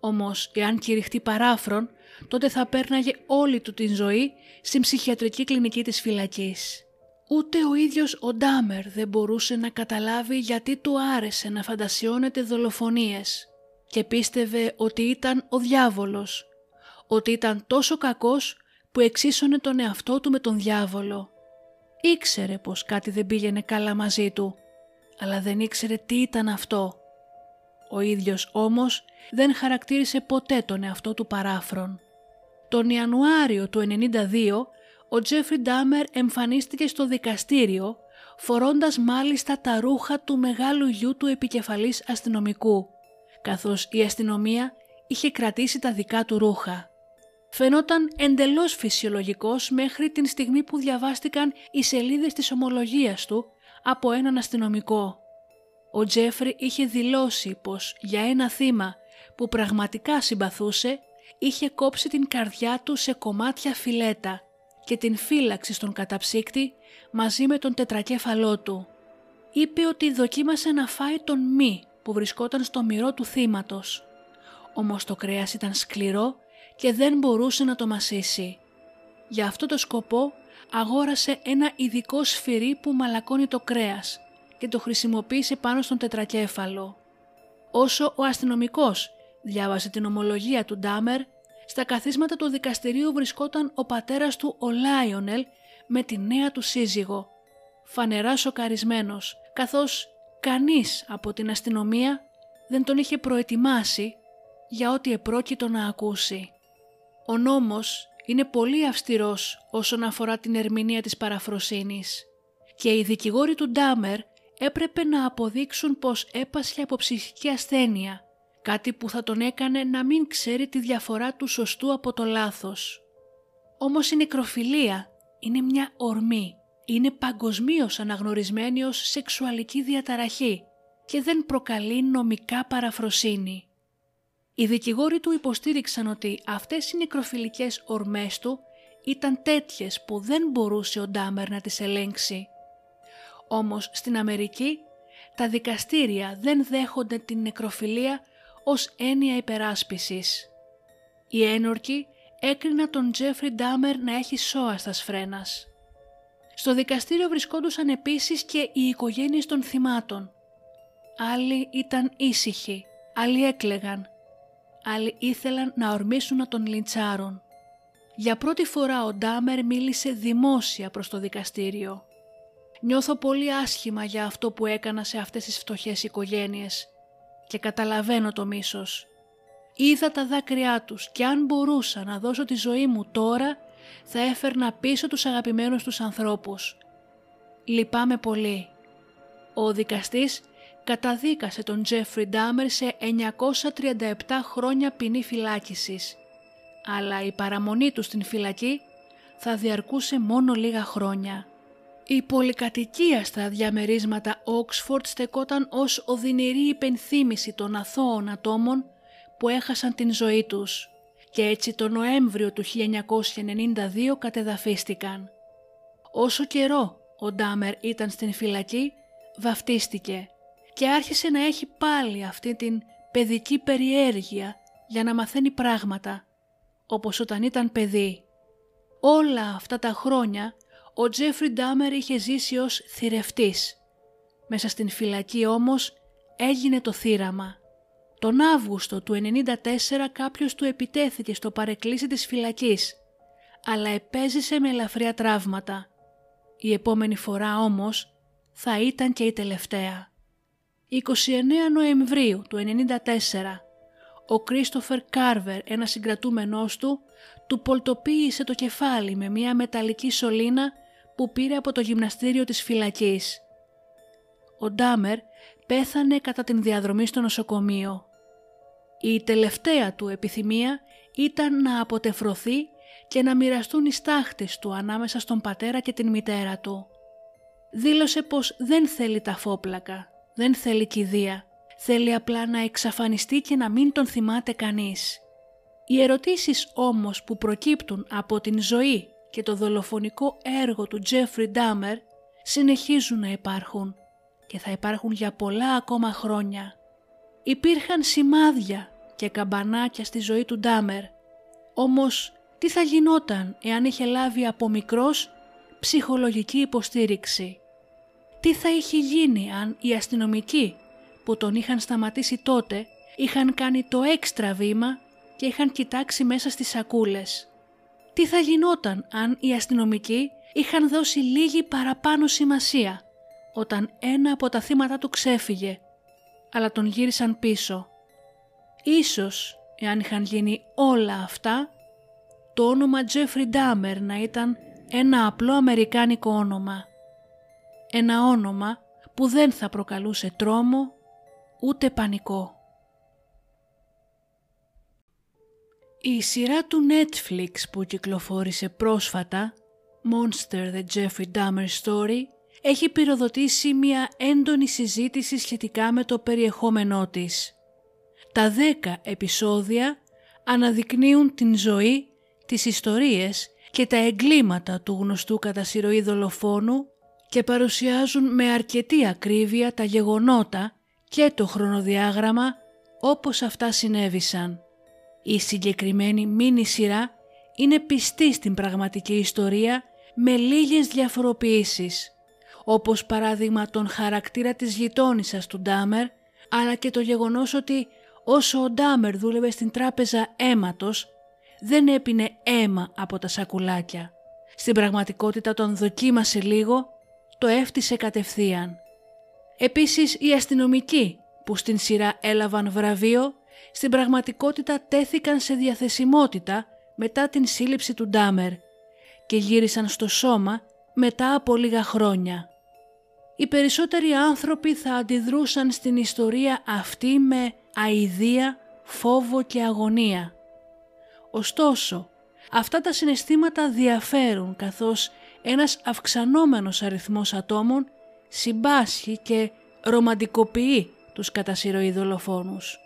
Όμως εάν κηρυχτεί παράφρον τότε θα πέρναγε όλη του την ζωή στην ψυχιατρική κλινική της φυλακής. Ούτε ο ίδιος ο Ντάμερ δεν μπορούσε να καταλάβει γιατί του άρεσε να φαντασιώνεται δολοφονίες και πίστευε ότι ήταν ο διάβολος, ότι ήταν τόσο κακός που εξίσωνε τον εαυτό του με τον διάβολο. Ήξερε πως κάτι δεν πήγαινε καλά μαζί του, αλλά δεν ήξερε τι ήταν αυτό. Ο ίδιος όμως δεν χαρακτήρισε ποτέ τον εαυτό του παράφρον. Τον Ιανουάριο του 1992 ο Τζέφρι Ντάμερ εμφανίστηκε στο δικαστήριο φορώντας μάλιστα τα ρούχα του μεγάλου γιού του επικεφαλής αστυνομικού, καθώς η αστυνομία είχε κρατήσει τα δικά του ρούχα. Φαινόταν εντελώς φυσιολογικός μέχρι την στιγμή που διαβάστηκαν οι σελίδες της ομολογίας του από έναν αστυνομικό. Ο Τζέφρι είχε δηλώσει πως για ένα θύμα που πραγματικά συμπαθούσε είχε κόψει την καρδιά του σε κομμάτια φιλέτα και την φύλαξη στον καταψύκτη μαζί με τον τετρακέφαλό του. Είπε ότι δοκίμασε να φάει τον μη που βρισκόταν στο μυρό του θύματος. Όμως το κρέας ήταν σκληρό και δεν μπορούσε να το μασίσει. Για αυτό το σκοπό αγόρασε ένα ειδικό σφυρί που μαλακώνει το κρέας και το χρησιμοποίησε πάνω στον τετρακέφαλο. Όσο ο αστυνομικός διάβασε την ομολογία του Ντάμερ, στα καθίσματα του δικαστηρίου βρισκόταν ο πατέρας του ο Λάιονελ με τη νέα του σύζυγο, φανερά σοκαρισμένος, καθώς κανείς από την αστυνομία δεν τον είχε προετοιμάσει για ό,τι επρόκειτο να ακούσει. Ο νόμος είναι πολύ αυστηρός όσον αφορά την ερμηνεία της παραφροσύνης και οι δικηγόροι του Ντάμερ έπρεπε να αποδείξουν πως έπασχε από ψυχική ασθένεια κάτι που θα τον έκανε να μην ξέρει τη διαφορά του σωστού από το λάθος. Όμως η νεκροφιλία είναι μια ορμή, είναι παγκοσμίως αναγνωρισμένη ως σεξουαλική διαταραχή και δεν προκαλεί νομικά παραφροσύνη. Οι δικηγόροι του υποστήριξαν ότι αυτές οι νεκροφιλικές ορμές του ήταν τέτοιες που δεν μπορούσε ο Ντάμερ να τις ελέγξει. Όμως στην Αμερική τα δικαστήρια δεν δέχονται την νεκροφιλία ως έννοια υπεράσπισης. Οι ένορκοι έκριναν τον Τζέφρι Ντάμερ να έχει σώα στα σφρένας. Στο δικαστήριο βρισκόντουσαν επίσης και οι οικογένειες των θυμάτων. Άλλοι ήταν ήσυχοι, άλλοι έκλεγαν, άλλοι ήθελαν να ορμήσουν να τον λιντσάρουν. Για πρώτη φορά ο Ντάμερ μίλησε δημόσια προς το δικαστήριο. Νιώθω πολύ άσχημα για αυτό που έκανα σε αυτές τις φτωχές οικογένειες και καταλαβαίνω το μίσος. Είδα τα δάκρυά τους και αν μπορούσα να δώσω τη ζωή μου τώρα θα έφερνα πίσω τους αγαπημένους τους ανθρώπους. Λυπάμαι πολύ. Ο δικαστής καταδίκασε τον Τζέφρι Ντάμερ σε 937 χρόνια ποινή φυλάκισης, αλλά η παραμονή του στην φυλακή θα διαρκούσε μόνο λίγα χρόνια. Η πολυκατοικία στα διαμερίσματα Oxford στεκόταν ως οδυνηρή υπενθύμηση των αθώων ατόμων που έχασαν την ζωή τους και έτσι το Νοέμβριο του 1992 κατεδαφίστηκαν. Όσο καιρό ο Ντάμερ ήταν στην φυλακή, βαφτίστηκε και άρχισε να έχει πάλι αυτή την παιδική περιέργεια για να μαθαίνει πράγματα, όπως όταν ήταν παιδί. Όλα αυτά τα χρόνια ο Τζέφρι Ντάμερ είχε ζήσει ως θηρευτής. Μέσα στην φυλακή όμως έγινε το θύραμα. Τον Αύγουστο του 1994 κάποιος του επιτέθηκε στο παρεκκλήσι της φυλακής, αλλά επέζησε με ελαφριά τραύματα. Η επόμενη φορά όμως θα ήταν και η τελευταία. 29 Νοεμβρίου του 1994 ο Κρίστοφερ Κάρβερ, ένας συγκρατούμενός του, του πολτοποίησε το κεφάλι με μια μεταλλική σωλήνα που πήρε από το γυμναστήριο της φυλακής. Ο Ντάμερ πέθανε κατά την διαδρομή στο νοσοκομείο. Η τελευταία του επιθυμία ήταν να αποτεφρωθεί και να μοιραστούν οι στάχτες του ανάμεσα στον πατέρα και την μητέρα του. Δήλωσε πως δεν θέλει τα φόπλακα, δεν θέλει κηδεία, θέλει απλά να εξαφανιστεί και να μην τον θυμάται κανείς. Οι ερωτήσεις όμως που προκύπτουν από την ζωή και το δολοφονικό έργο του Τζέφρι Ντάμερ συνεχίζουν να υπάρχουν και θα υπάρχουν για πολλά ακόμα χρόνια. Υπήρχαν σημάδια και καμπανάκια στη ζωή του Ντάμερ, όμως τι θα γινόταν εάν είχε λάβει από μικρός ψυχολογική υποστήριξη; Τι θα είχε γίνει αν οι αστυνομικοί που τον είχαν σταματήσει τότε είχαν κάνει το έξτρα βήμα και είχαν κοιτάξει μέσα στις σακούλες; Τι θα γινόταν αν οι αστυνομικοί είχαν δώσει λίγη παραπάνω σημασία όταν ένα από τα θύματα του ξέφυγε, αλλά τον γύρισαν πίσω; Ίσως, εάν είχαν γίνει όλα αυτά, το όνομα Τζέφρι Ντάμερ να ήταν ένα απλό αμερικάνικο όνομα. Ένα όνομα που δεν θα προκαλούσε τρόμο ούτε πανικό. Η σειρά του Netflix που κυκλοφόρησε πρόσφατα, Monster The Jeffrey Dahmer Story, έχει πυροδοτήσει μια έντονη συζήτηση σχετικά με το περιεχόμενό της. Τα δέκα επεισόδια αναδεικνύουν την ζωή, τις ιστορίες και τα εγκλήματα του γνωστού κατά σειροή δολοφόνου και παρουσιάζουν με αρκετή ακρίβεια τα γεγονότα και το χρονοδιάγραμμα όπως αυτά συνέβησαν. Η συγκεκριμένη μίνι σειρά είναι πιστή στην πραγματική ιστορία με λίγες διαφοροποιήσεις, όπως παράδειγμα τον χαρακτήρα της γειτόνισσας του Ντάμερ, αλλά και το γεγονός ότι όσο ο Ντάμερ δούλευε στην τράπεζα αίματος, δεν έπινε αίμα από τα σακουλάκια. Στην πραγματικότητα τον δοκίμασε λίγο, το έφτισε κατευθείαν. Επίσης οι αστυνομικοί που στην σειρά έλαβαν βραβείο, στην πραγματικότητα τέθηκαν σε διαθεσιμότητα μετά την σύλληψη του Ντάμερ και γύρισαν στο σώμα μετά από λίγα χρόνια. Οι περισσότεροι άνθρωποι θα αντιδρούσαν στην ιστορία αυτή με αηδία, φόβο και αγωνία. Ωστόσο, αυτά τα συναισθήματα διαφέρουν καθώς ένας αυξανόμενος αριθμός ατόμων συμπάσχει και ρομαντικοποιεί τους κατά δολοφόνους.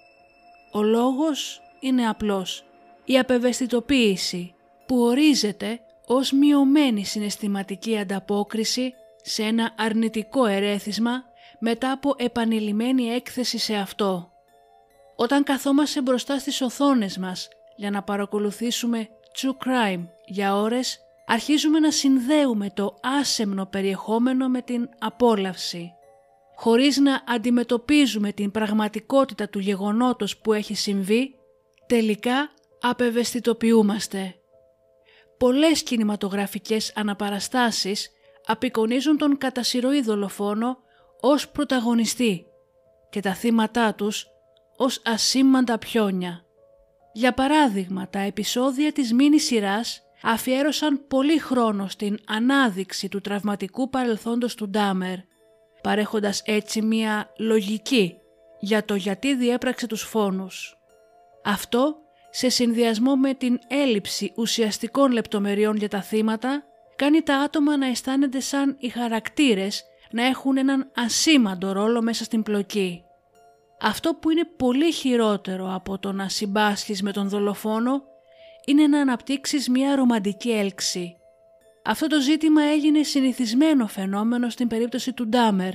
Ο λόγος είναι απλός. Η απευαισθητοποίηση που ορίζεται ως μειωμένη συναισθηματική ανταπόκριση σε ένα αρνητικό ερέθισμα μετά από επανειλημμένη έκθεση σε αυτό. Όταν καθόμαστε μπροστά στις οθόνες μας για να παρακολουθήσουμε true crime για ώρες, αρχίζουμε να συνδέουμε το άσεμνο περιεχόμενο με την απόλαυση χωρίς να αντιμετωπίζουμε την πραγματικότητα του γεγονότος που έχει συμβεί, τελικά απευαισθητοποιούμαστε. Πολλές κινηματογραφικές αναπαραστάσεις απεικονίζουν τον κατασυρωή δολοφόνο ως πρωταγωνιστή και τα θύματά τους ως ασήμαντα πιόνια. Για παράδειγμα, τα επεισόδια της μίνι σειράς αφιέρωσαν πολύ χρόνο στην ανάδειξη του τραυματικού παρελθόντος του Ντάμερ παρέχοντας έτσι μία λογική για το γιατί διέπραξε τους φόνους. Αυτό, σε συνδυασμό με την έλλειψη ουσιαστικών λεπτομεριών για τα θύματα, κάνει τα άτομα να αισθάνονται σαν οι χαρακτήρες να έχουν έναν ασήμαντο ρόλο μέσα στην πλοκή. Αυτό που είναι πολύ χειρότερο από το να συμπάσχεις με τον δολοφόνο είναι να αναπτύξεις μια ρομαντική έλξη αυτό το ζήτημα έγινε συνηθισμένο φαινόμενο στην περίπτωση του Ντάμερ,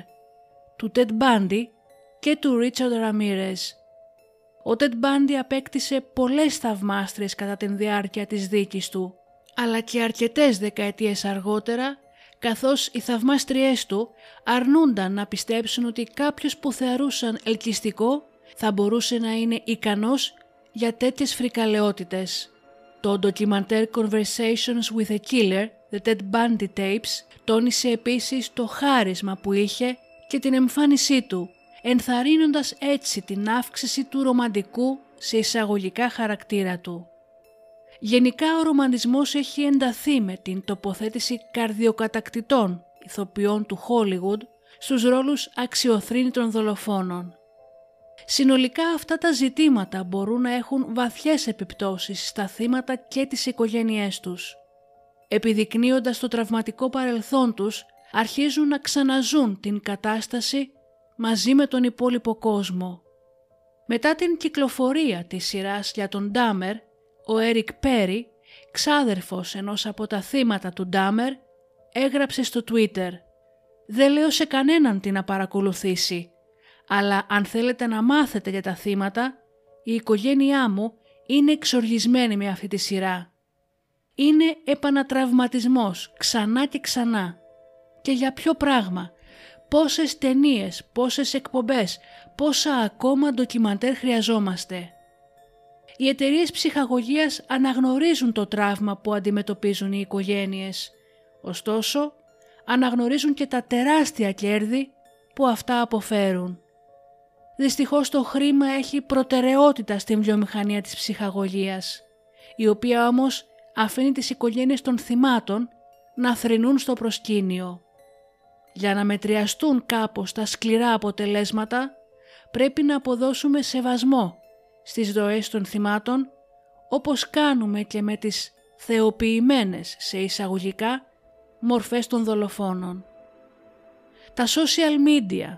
του Τετ Μπάντι και του Ρίτσαρντ Ραμίρες. Ο Τεντ Μπάντι απέκτησε πολλές θαυμάστρες κατά την διάρκεια της δίκης του, αλλά και αρκετές δεκαετίες αργότερα, καθώς οι θαυμάστριές του αρνούνταν να πιστέψουν ότι κάποιος που θεωρούσαν ελκυστικό θα μπορούσε να είναι ικανός για τέτοιες φρικαλαιότητες. Το ντοκιμαντέρ Conversations with a Killer, The Ted Bundy Tapes, τόνισε επίσης το χάρισμα που είχε και την εμφάνισή του, ενθαρρύνοντας έτσι την αύξηση του ρομαντικού σε εισαγωγικά χαρακτήρα του. Γενικά ο ρομαντισμός έχει ενταθεί με την τοποθέτηση καρδιοκατακτητών ηθοποιών του Hollywood στους ρόλους αξιοθρύνητων δολοφόνων. Συνολικά αυτά τα ζητήματα μπορούν να έχουν βαθιές επιπτώσεις στα θύματα και τις οικογένειές τους. Επιδεικνύοντας το τραυματικό παρελθόν τους, αρχίζουν να ξαναζούν την κατάσταση μαζί με τον υπόλοιπο κόσμο. Μετά την κυκλοφορία της σειράς για τον Ντάμερ, ο Έρικ Πέρι, ξάδερφος ενός από τα θύματα του Ντάμερ, έγραψε στο Twitter «Δεν λέω σε κανέναν τι να παρακολουθήσει, αλλά αν θέλετε να μάθετε για τα θύματα, η οικογένειά μου είναι εξοργισμένη με αυτή τη σειρά. Είναι επανατραυματισμός ξανά και ξανά. Και για ποιο πράγμα, πόσες ταινίες, πόσες εκπομπές, πόσα ακόμα ντοκιμαντέρ χρειαζόμαστε; Οι εταιρείες ψυχαγωγίας αναγνωρίζουν το τραύμα που αντιμετωπίζουν οι οικογένειες. Ωστόσο, αναγνωρίζουν και τα τεράστια κέρδη που αυτά αποφέρουν. Δυστυχώς το χρήμα έχει προτεραιότητα στην βιομηχανία της ψυχαγωγίας, η οποία όμως αφήνει τις οικογένειες των θυμάτων να θρηνούν στο προσκήνιο. Για να μετριαστούν κάπως τα σκληρά αποτελέσματα, πρέπει να αποδώσουμε σεβασμό στις δοές των θυμάτων, όπως κάνουμε και με τις θεοποιημένες σε εισαγωγικά μορφές των δολοφόνων. Τα social media,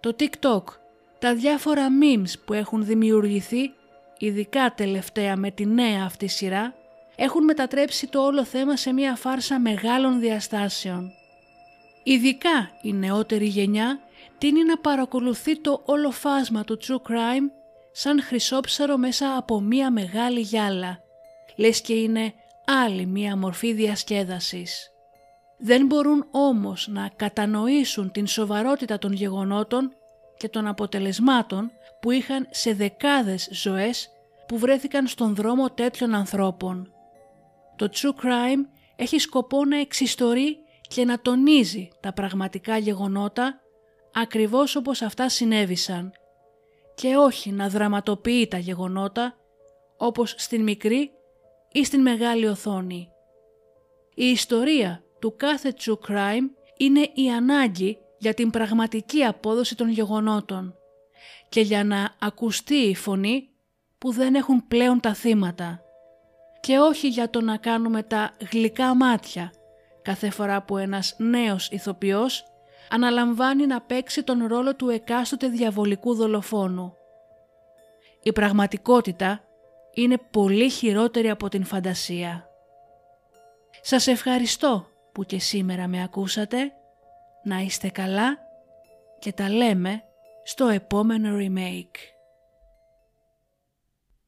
το TikTok, τα διάφορα memes που έχουν δημιουργηθεί, ειδικά τελευταία με τη νέα αυτή σειρά, έχουν μετατρέψει το όλο θέμα σε μια φάρσα μεγάλων διαστάσεων. Ειδικά η νεότερη γενιά τίνει να παρακολουθεί το όλο φάσμα του true crime σαν χρυσόψαρο μέσα από μια μεγάλη γυάλα, λες και είναι άλλη μια μορφή διασκέδασης. Δεν μπορούν όμως να κατανοήσουν την σοβαρότητα των γεγονότων και των αποτελεσμάτων που είχαν σε δεκάδες ζωές που βρέθηκαν στον δρόμο τέτοιων ανθρώπων. Το true crime έχει σκοπό να εξιστορεί και να τονίζει τα πραγματικά γεγονότα ακριβώς όπως αυτά συνέβησαν και όχι να δραματοποιεί τα γεγονότα όπως στην μικρή ή στην μεγάλη οθόνη. Η ιστορία του κάθε true crime είναι η ανάγκη για την πραγματική απόδοση των γεγονότων και για να ακουστεί η φωνή που δεν έχουν πλέον τα θύματα και όχι για το να κάνουμε τα γλυκά μάτια κάθε φορά που ένας νέος ηθοποιός αναλαμβάνει να παίξει τον ρόλο του εκάστοτε διαβολικού δολοφόνου. Η πραγματικότητα είναι πολύ χειρότερη από την φαντασία. Σας ευχαριστώ που και σήμερα με ακούσατε να είστε καλά και τα λέμε στο επόμενο remake.